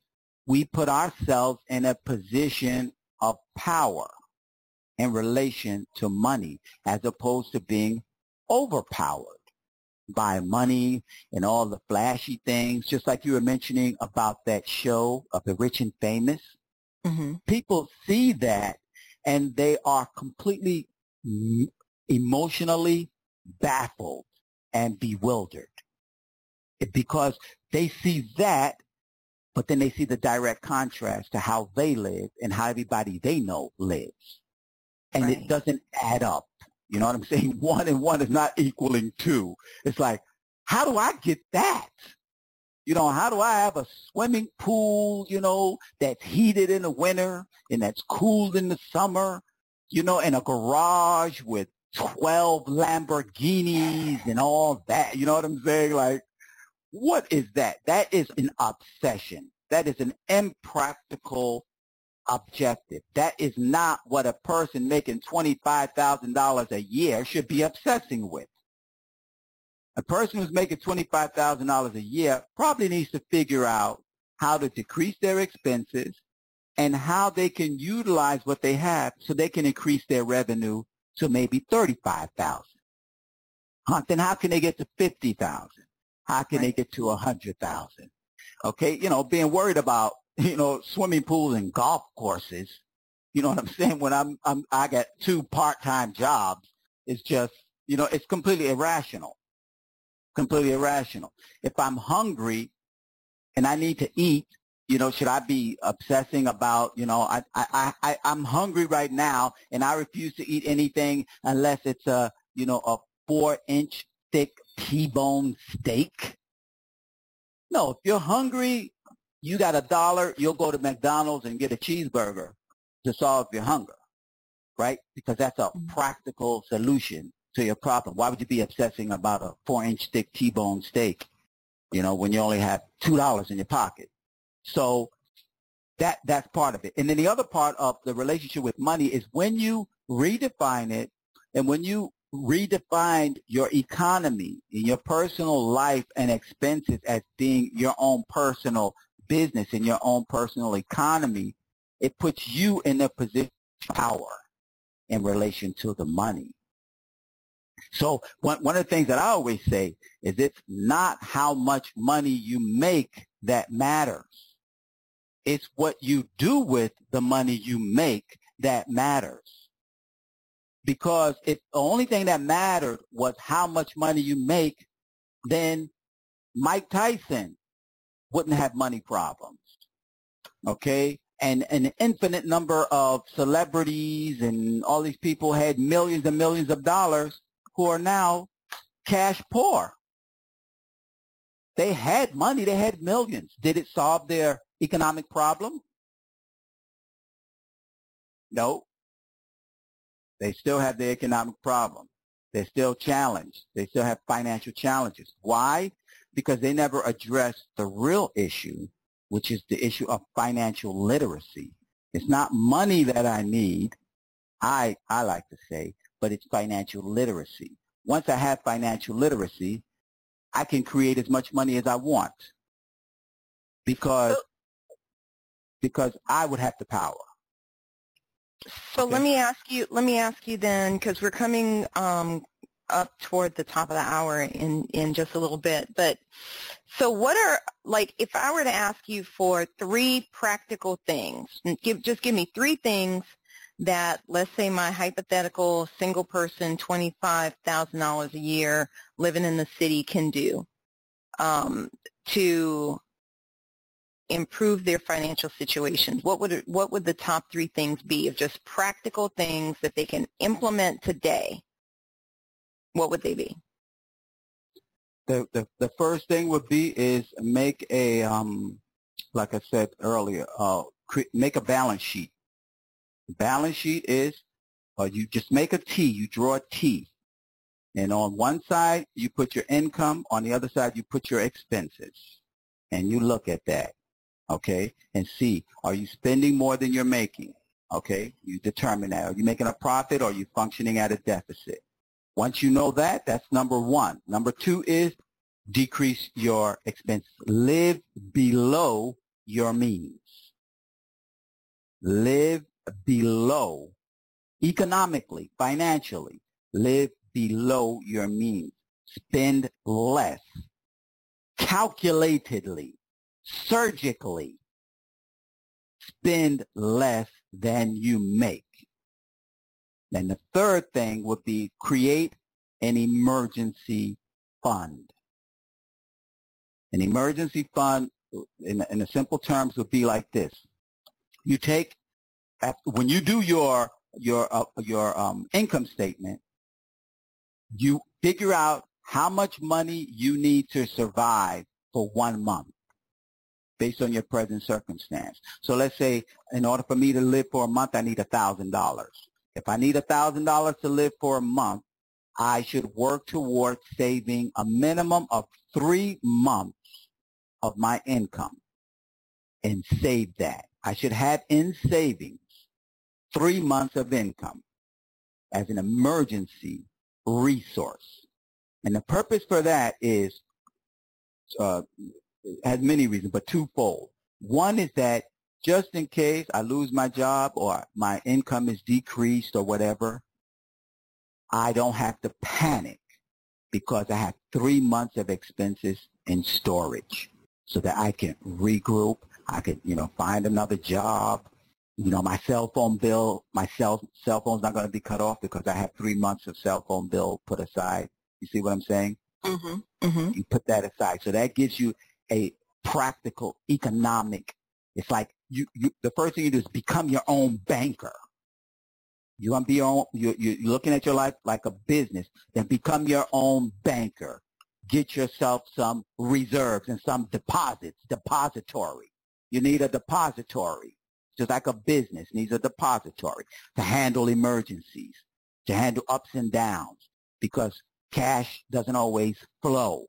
we put ourselves in a position of power in relation to money as opposed to being overpowered by money and all the flashy things, just like you were mentioning about that show of the rich and famous. Mm-hmm. People see that and they are completely emotionally baffled and bewildered because they see that, but then they see the direct contrast to how they live and how everybody they know lives. And right. it doesn't add up. You know what I'm saying? One and one is not equaling two. It's like, how do I get that? You know, how do I have a swimming pool, you know, that's heated in the winter and that's cooled in the summer, you know, and a garage with 12 Lamborghinis and all that. You know what I'm saying? Like, what is that? That is an obsession. That is an impractical objective. That is not what a person making $25,000 a year should be obsessing with. A person who's making $25,000 a year probably needs to figure out how to decrease their expenses and how they can utilize what they have so they can increase their revenue to maybe 35,000. Huh? Then how can they get to 50,000? How can right. they get to 100,000? Okay, you know, being worried about, you know, swimming pools and golf courses, you know what I'm saying? When I'm, I'm I got two part-time jobs, it's just, you know, it's completely irrational. Completely irrational. If I'm hungry and I need to eat, you know, should I be obsessing about, you know, I, I, I, I'm hungry right now and I refuse to eat anything unless it's a, you know, a four inch thick T-bone steak? No, if you're hungry, you got a dollar, you'll go to McDonald's and get a cheeseburger to solve your hunger, right? Because that's a mm-hmm. practical solution to your problem. Why would you be obsessing about a four inch thick T-bone steak, you know, when you only have $2 in your pocket? So that that's part of it. And then the other part of the relationship with money is when you redefine it and when you redefine your economy your personal life and expenses as being your own personal business and your own personal economy, it puts you in a position of power in relation to the money. So one, one of the things that I always say is it's not how much money you make that matters. It's what you do with the money you make that matters. Because if the only thing that mattered was how much money you make, then Mike Tyson wouldn't have money problems. Okay? And an infinite number of celebrities and all these people had millions and millions of dollars who are now cash poor. They had money. They had millions. Did it solve their economic problem? No. They still have the economic problem. They're still challenged. They still have financial challenges. Why? Because they never address the real issue, which is the issue of financial literacy. It's not money that I need, I, I like to say, but it's financial literacy. Once I have financial literacy, I can create as much money as I want because because I would have the power. So okay. let me ask you. Let me ask you then, because we're coming um, up toward the top of the hour in in just a little bit. But so, what are like if I were to ask you for three practical things? Give just give me three things that let's say my hypothetical single person, twenty five thousand dollars a year, living in the city can do um, to improve their financial situations? What would what would the top three things be of just practical things that they can implement today? What would they be? The the, the first thing would be is make a um, like I said earlier, uh, make a balance sheet. Balance sheet is uh, you just make a T. You draw a T. And on one side, you put your income. On the other side, you put your expenses. And you look at that okay, and see, are you spending more than you're making? Okay, you determine that. Are you making a profit or are you functioning at a deficit? Once you know that, that's number one. Number two is decrease your expenses. Live below your means. Live below, economically, financially, live below your means. Spend less, calculatedly, surgically spend less than you make. Then the third thing would be create an emergency fund. An emergency fund, in, in the simple terms, would be like this. You take, when you do your, your, uh, your um, income statement, you figure out how much money you need to survive for one month based on your present circumstance. So let's say in order for me to live for a month, I need $1,000. If I need $1,000 to live for a month, I should work towards saving a minimum of three months of my income and save that. I should have in savings three months of income as an emergency resource. And the purpose for that is, uh, has many reasons, but twofold. One is that just in case I lose my job or my income is decreased or whatever, I don't have to panic because I have three months of expenses in storage so that I can regroup. I can, you know, find another job. You know, my cell phone bill, my cell, cell phone's not going to be cut off because I have three months of cell phone bill put aside. You see what I'm saying? Mm-hmm. Mm-hmm. You put that aside. So that gives you a practical economic. It's like you, you the first thing you do is become your own banker. You want to be own, you, you're looking at your life like a business, then become your own banker. Get yourself some reserves and some deposits, depository. You need a depository, just like a business needs a depository to handle emergencies, to handle ups and downs, because cash doesn't always flow.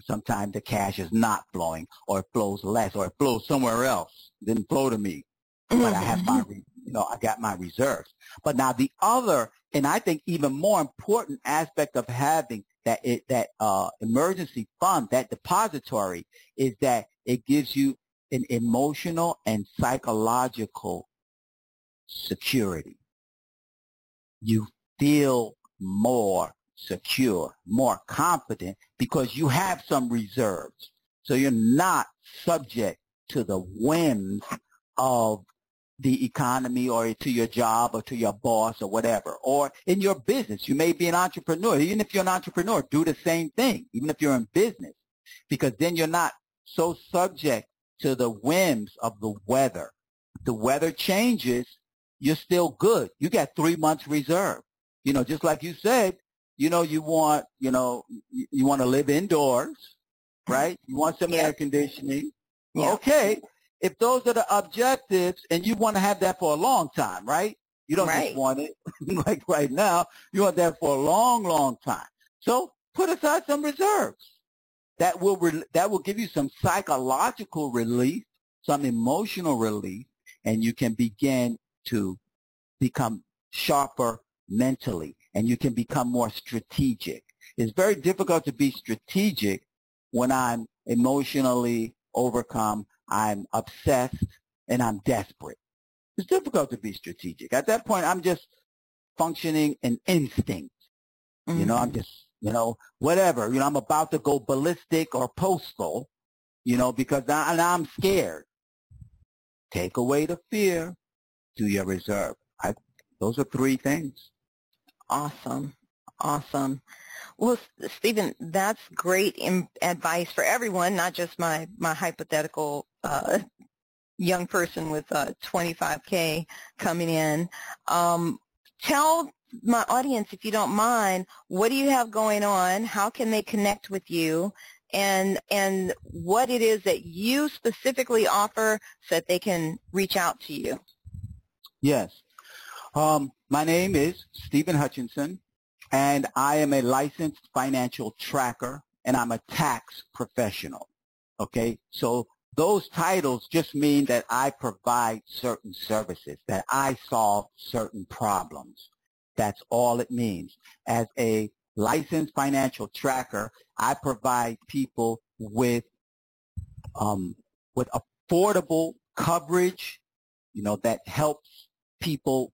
Sometimes the cash is not flowing, or it flows less, or it flows somewhere else. It didn't flow to me, but I have my, you know, I got my reserves. But now the other, and I think even more important aspect of having that it, that uh, emergency fund, that depository, is that it gives you an emotional and psychological security. You feel more secure, more confident because you have some reserves. So you're not subject to the whims of the economy or to your job or to your boss or whatever. Or in your business, you may be an entrepreneur. Even if you're an entrepreneur, do the same thing, even if you're in business, because then you're not so subject to the whims of the weather. The weather changes, you're still good. You got three months reserve. You know, just like you said, you know, you want, you know, you, you want to live indoors, right? You want some air conditioning. Okay. If those are the objectives and you want to have that for a long time, right? You don't Right. just want it like right now. You want that for a long, long time. So put aside some reserves. That will, re- that will give you some psychological relief, some emotional relief, and you can begin to become sharper mentally and you can become more strategic. It's very difficult to be strategic when I'm emotionally overcome, I'm obsessed, and I'm desperate. It's difficult to be strategic. At that point, I'm just functioning in instinct. You know, I'm mm-hmm. just, you know, whatever. You know, I'm about to go ballistic or postal, you know, because I, and I'm scared. Take away the fear, do your reserve. I, those are three things. Awesome. Awesome. Well, Stephen, that's great advice for everyone, not just my, my hypothetical uh, young person with uh, 25K coming in. Um, tell my audience, if you don't mind, what do you have going on? How can they connect with you? And, and what it is that you specifically offer so that they can reach out to you. Yes. Um, my name is Stephen Hutchinson, and I am a licensed financial tracker, and I'm a tax professional. Okay, so those titles just mean that I provide certain services, that I solve certain problems. That's all it means. As a licensed financial tracker, I provide people with um, with affordable coverage, you know, that helps people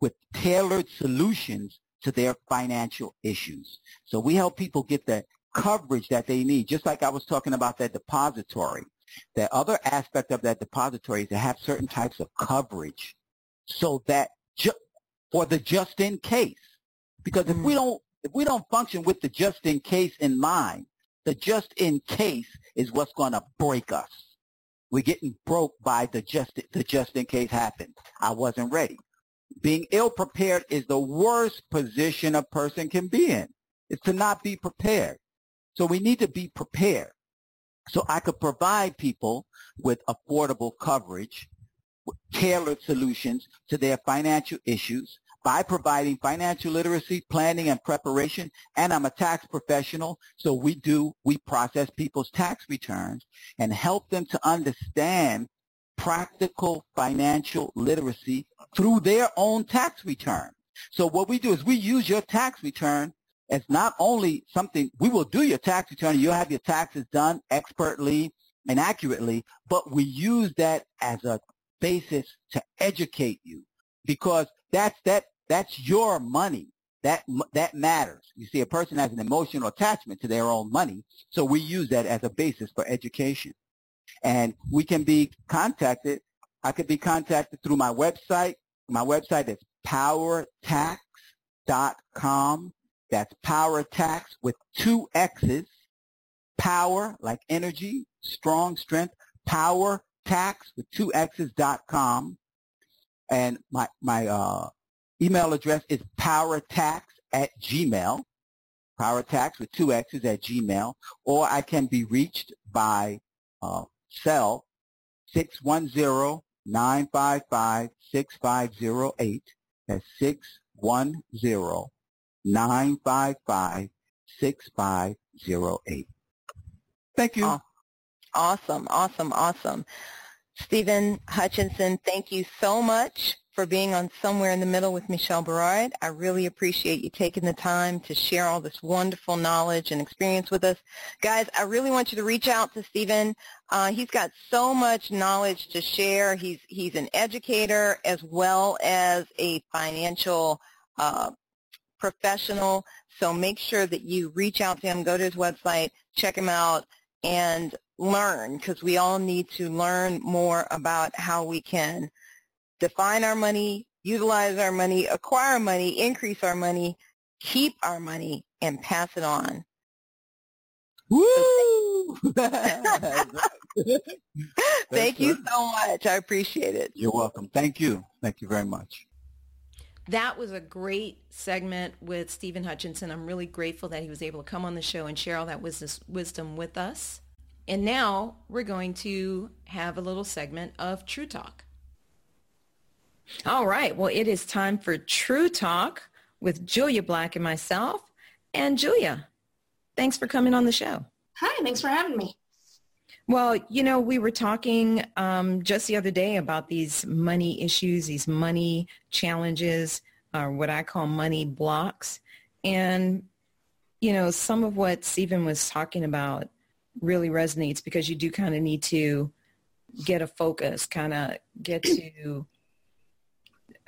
with tailored solutions to their financial issues. So we help people get the coverage that they need, just like I was talking about that depository. The other aspect of that depository is to have certain types of coverage so that ju- for the just in case. Because if we mm. don't if we don't function with the just in case in mind, the just in case is what's going to break us. We're getting broke by the just the just in case happened. I wasn't ready. Being ill prepared is the worst position a person can be in. It's to not be prepared. So we need to be prepared. So I could provide people with affordable coverage tailored solutions to their financial issues by providing financial literacy, planning, and preparation. And I'm a tax professional, so we do, we process people's tax returns and help them to understand practical financial literacy through their own tax return. So what we do is we use your tax return as not only something, we will do your tax return, you'll have your taxes done expertly and accurately, but we use that as a basis to educate you because that's that that's your money. That that matters. You see, a person has an emotional attachment to their own money, so we use that as a basis for education. And we can be contacted. I could be contacted through my website. My website is powertax.com. That's powertax with two X's. Power, like energy, strong strength, power tax with two X's dot com. And my, my, uh, email address is powertax at gmail, powertax with two X's at gmail, or I can be reached by, uh, cell 610-955-6508. That's 610-955-6508. Thank you. Awesome, awesome, awesome. Stephen Hutchinson, thank you so much for being on Somewhere in the Middle with Michelle Berard. I really appreciate you taking the time to share all this wonderful knowledge and experience with us. Guys, I really want you to reach out to Stephen. Uh, he's got so much knowledge to share. He's, he's an educator as well as a financial uh, professional. So make sure that you reach out to him, go to his website, check him out, and learn because we all need to learn more about how we can define our money, utilize our money, acquire money, increase our money, keep our money, and pass it on. Woo! Thank you so much. I appreciate it. You're welcome. Thank you. Thank you very much. That was a great segment with Stephen Hutchinson. I'm really grateful that he was able to come on the show and share all that wisdom with us. And now we're going to have a little segment of True Talk. All right. Well, it is time for True Talk with Julia Black and myself. And Julia, thanks for coming on the show. Hi, thanks for having me. Well, you know, we were talking um, just the other day about these money issues, these money challenges, or what I call money blocks. And, you know, some of what Stephen was talking about really resonates because you do kind of need to get a focus, kind of get to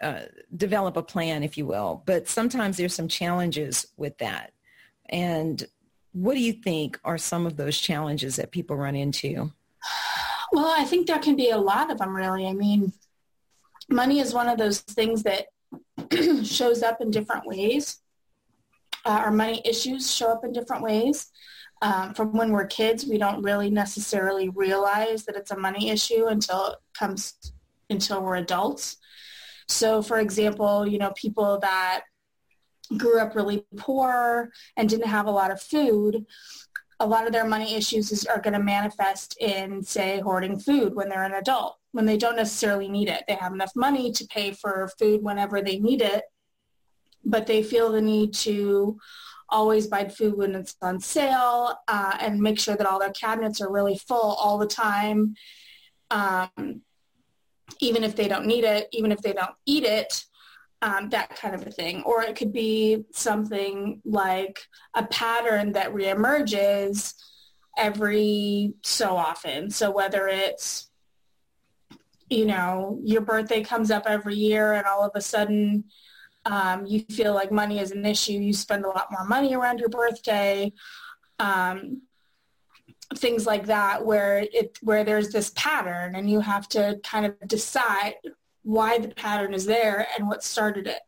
uh, develop a plan, if you will. But sometimes there's some challenges with that. And what do you think are some of those challenges that people run into? Well, I think there can be a lot of them, really. I mean, money is one of those things that shows up in different ways. Uh, our money issues show up in different ways. Um, from when we're kids, we don't really necessarily realize that it's a money issue until it comes until we're adults. So for example, you know, people that grew up really poor and didn't have a lot of food, a lot of their money issues is, are going to manifest in, say, hoarding food when they're an adult, when they don't necessarily need it. They have enough money to pay for food whenever they need it, but they feel the need to always buy food when it's on sale uh, and make sure that all their cabinets are really full all the time. Um, even if they don't need it, even if they don't eat it, um, that kind of a thing. Or it could be something like a pattern that reemerges every so often. So whether it's, you know, your birthday comes up every year and all of a sudden um, you feel like money is an issue, you spend a lot more money around your birthday. Um, things like that where it where there's this pattern and you have to kind of decide why the pattern is there and what started it.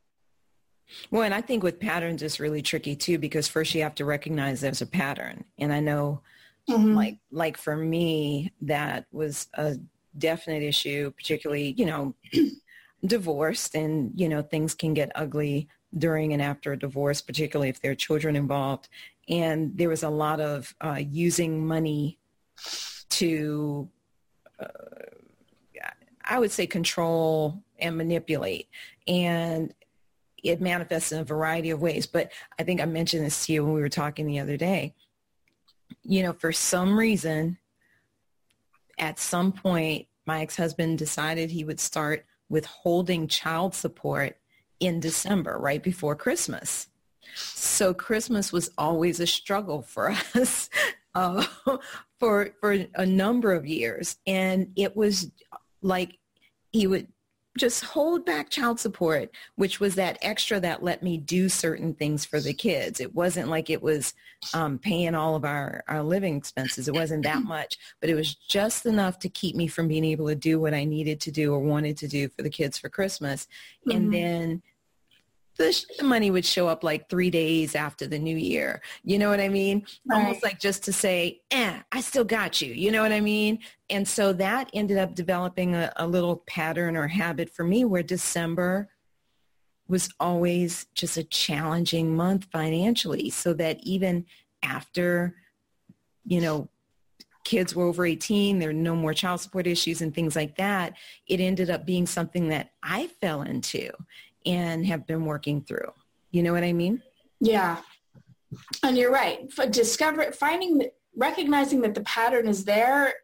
Well, and I think with patterns it's really tricky too because first you have to recognize there's a pattern. And I know mm-hmm. like like for me that was a definite issue, particularly, you know, divorced and, you know, things can get ugly during and after a divorce, particularly if there are children involved and there was a lot of uh, using money to uh, I would say control and manipulate. And it manifests in a variety of ways. But I think I mentioned this to you when we were talking the other day. You know, for some reason, at some point, my ex-husband decided he would start withholding child support in December, right before Christmas. So Christmas was always a struggle for us uh, for for a number of years, and it was like he would just hold back child support, which was that extra that let me do certain things for the kids. It wasn't like it was um, paying all of our, our living expenses. It wasn't that much, but it was just enough to keep me from being able to do what I needed to do or wanted to do for the kids for Christmas. Mm-hmm. And then the, money would show up like three days after the new year. You know what I mean? Right. Almost like just to say, eh, I still got you. You know what I mean? And so that ended up developing a, a little pattern or habit for me where December was always just a challenging month financially so that even after, you know, kids were over 18, there were no more child support issues and things like that, it ended up being something that I fell into and have been working through. You know what I mean? Yeah. And you're right. Discover finding recognizing that the pattern is there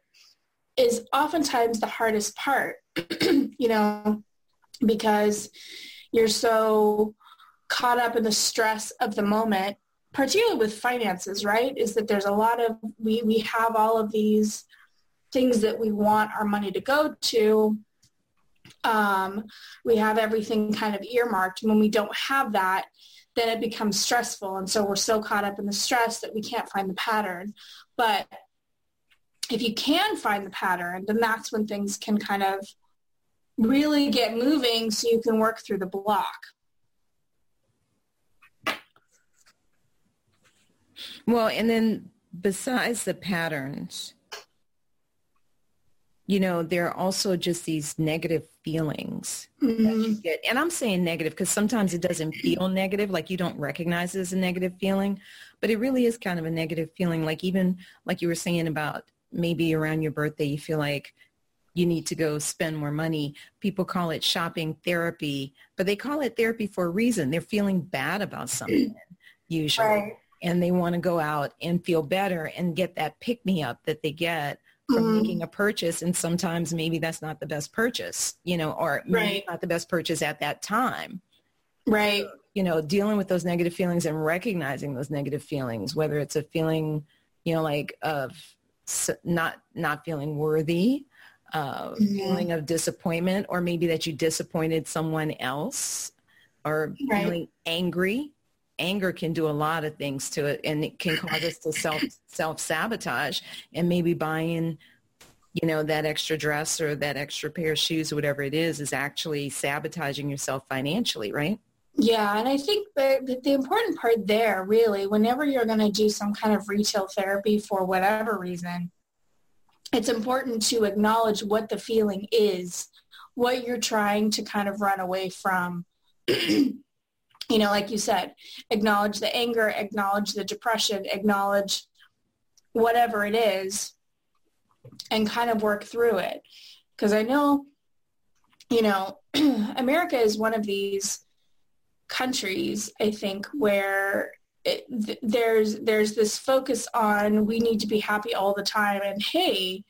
is oftentimes the hardest part. you know, because you're so caught up in the stress of the moment, particularly with finances, right? Is that there's a lot of we we have all of these things that we want our money to go to um, we have everything kind of earmarked. When we don't have that, then it becomes stressful. And so we're so caught up in the stress that we can't find the pattern. But if you can find the pattern, then that's when things can kind of really get moving so you can work through the block. Well, and then besides the patterns, you know, there are also just these negative feelings mm-hmm. that you get. And I'm saying negative because sometimes it doesn't feel negative, like you don't recognize it as a negative feeling, but it really is kind of a negative feeling. Like even like you were saying about maybe around your birthday, you feel like you need to go spend more money. People call it shopping therapy, but they call it therapy for a reason. They're feeling bad about something usually. Right. And they want to go out and feel better and get that pick me up that they get from mm-hmm. making a purchase and sometimes maybe that's not the best purchase you know or maybe not the best purchase at that time right you know dealing with those negative feelings and recognizing those negative feelings whether it's a feeling you know like of not not feeling worthy uh, mm-hmm. feeling of disappointment or maybe that you disappointed someone else or right. feeling angry anger can do a lot of things to it and it can cause us to self self sabotage and maybe buying you know that extra dress or that extra pair of shoes or whatever it is is actually sabotaging yourself financially right? Yeah and i think the, the important part there really whenever you're going to do some kind of retail therapy for whatever reason it's important to acknowledge what the feeling is what you're trying to kind of run away from you know, like you said, acknowledge the anger, acknowledge the depression, acknowledge whatever it is and kind of work through it. Because I know, you know, America is one of these countries, I think, where it, th- there's there's this focus on we need to be happy all the time and hey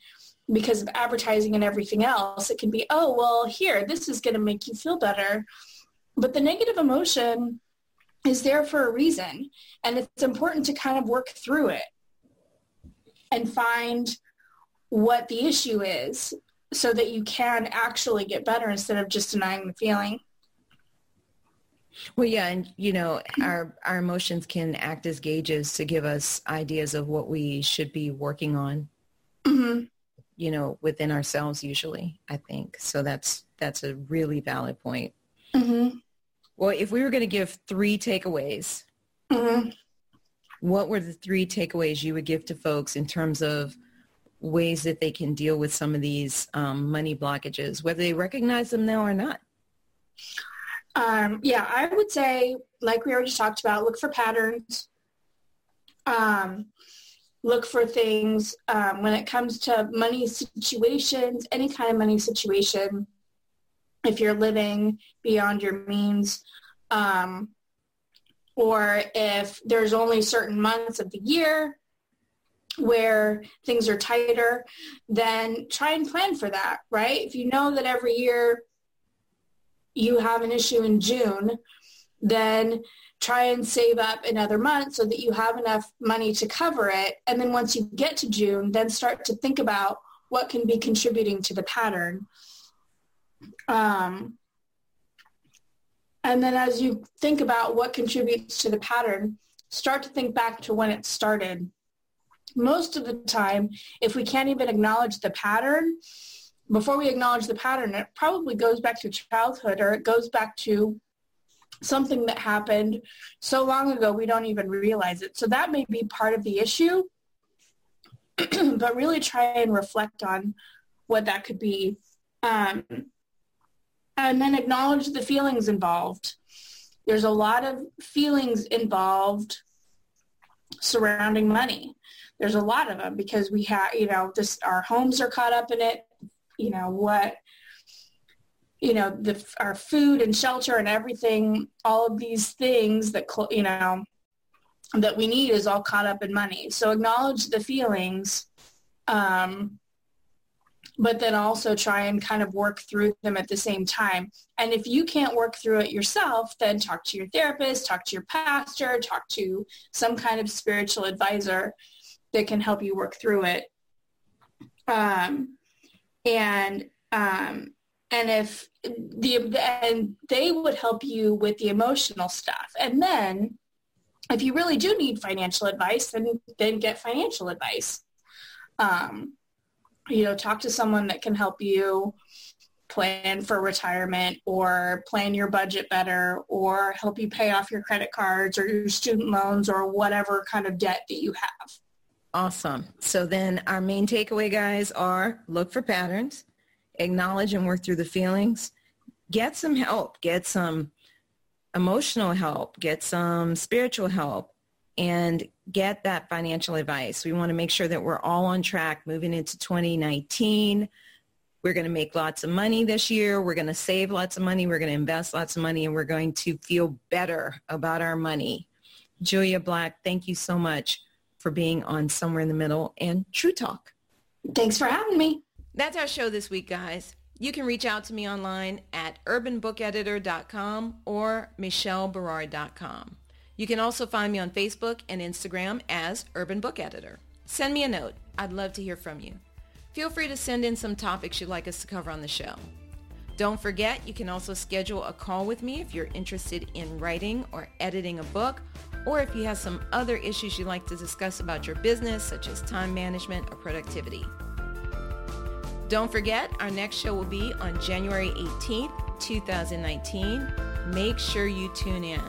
because of advertising and everything else it can be oh well here this is going to make you feel better but the negative emotion is there for a reason. And it's important to kind of work through it and find what the issue is so that you can actually get better instead of just denying the feeling. Well, yeah, and you know, our our emotions can act as gauges to give us ideas of what we should be working on. Mm-hmm. You know, within ourselves, usually, I think. So that's that's a really valid point. Mm-hmm. Well, if we were going to give three takeaways, mm-hmm. what were the three takeaways you would give to folks in terms of ways that they can deal with some of these um, money blockages, whether they recognize them now or not? Um, yeah, I would say, like we already talked about, look for patterns. Um, look for things um, when it comes to money situations, any kind of money situation. If you're living beyond your means, um, or if there's only certain months of the year where things are tighter, then try and plan for that, right? If you know that every year you have an issue in June, then try and save up another month so that you have enough money to cover it. And then once you get to June, then start to think about what can be contributing to the pattern. Um, and then as you think about what contributes to the pattern, start to think back to when it started. Most of the time, if we can't even acknowledge the pattern, before we acknowledge the pattern, it probably goes back to childhood or it goes back to something that happened so long ago we don't even realize it. So that may be part of the issue, but really try and reflect on what that could be. Um, and then acknowledge the feelings involved. There's a lot of feelings involved surrounding money. There's a lot of them because we have, you know, this our homes are caught up in it. You know what you know, the, our food and shelter and everything, all of these things that, you know, that we need is all caught up in money. So acknowledge the feelings, um, but then also try and kind of work through them at the same time. And if you can't work through it yourself, then talk to your therapist, talk to your pastor, talk to some kind of spiritual advisor that can help you work through it. Um, and um, and if the and they would help you with the emotional stuff and then if you really do need financial advice then then get financial advice um, you know talk to someone that can help you plan for retirement or plan your budget better or help you pay off your credit cards or your student loans or whatever kind of debt that you have. Awesome. So then our main takeaway guys are look for patterns acknowledge and work through the feelings, get some help, get some emotional help, get some spiritual help, and get that financial advice. We want to make sure that we're all on track moving into 2019. We're going to make lots of money this year. We're going to save lots of money. We're going to invest lots of money, and we're going to feel better about our money. Julia Black, thank you so much for being on Somewhere in the Middle and True Talk. Thanks for having me. That's our show this week, guys. You can reach out to me online at urbanbookeditor.com or michelleberard.com. You can also find me on Facebook and Instagram as Urban Book Editor. Send me a note. I'd love to hear from you. Feel free to send in some topics you'd like us to cover on the show. Don't forget, you can also schedule a call with me if you're interested in writing or editing a book, or if you have some other issues you'd like to discuss about your business, such as time management or productivity. Don't forget, our next show will be on January 18th, 2019. Make sure you tune in.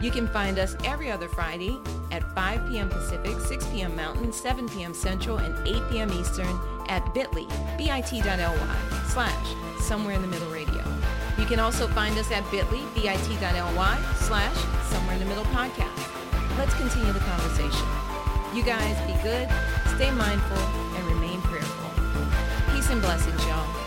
You can find us every other Friday at 5 p.m. Pacific, 6 p.m. Mountain, 7 p.m. Central, and 8 p.m. Eastern at bit.ly, bit.ly, slash Somewhere in the Middle Radio. You can also find us at bit.ly, bit.ly, slash Somewhere in the Middle Podcast. Let's continue the conversation. You guys be good, stay mindful, and remain prayerful Peace and blessings, y'all.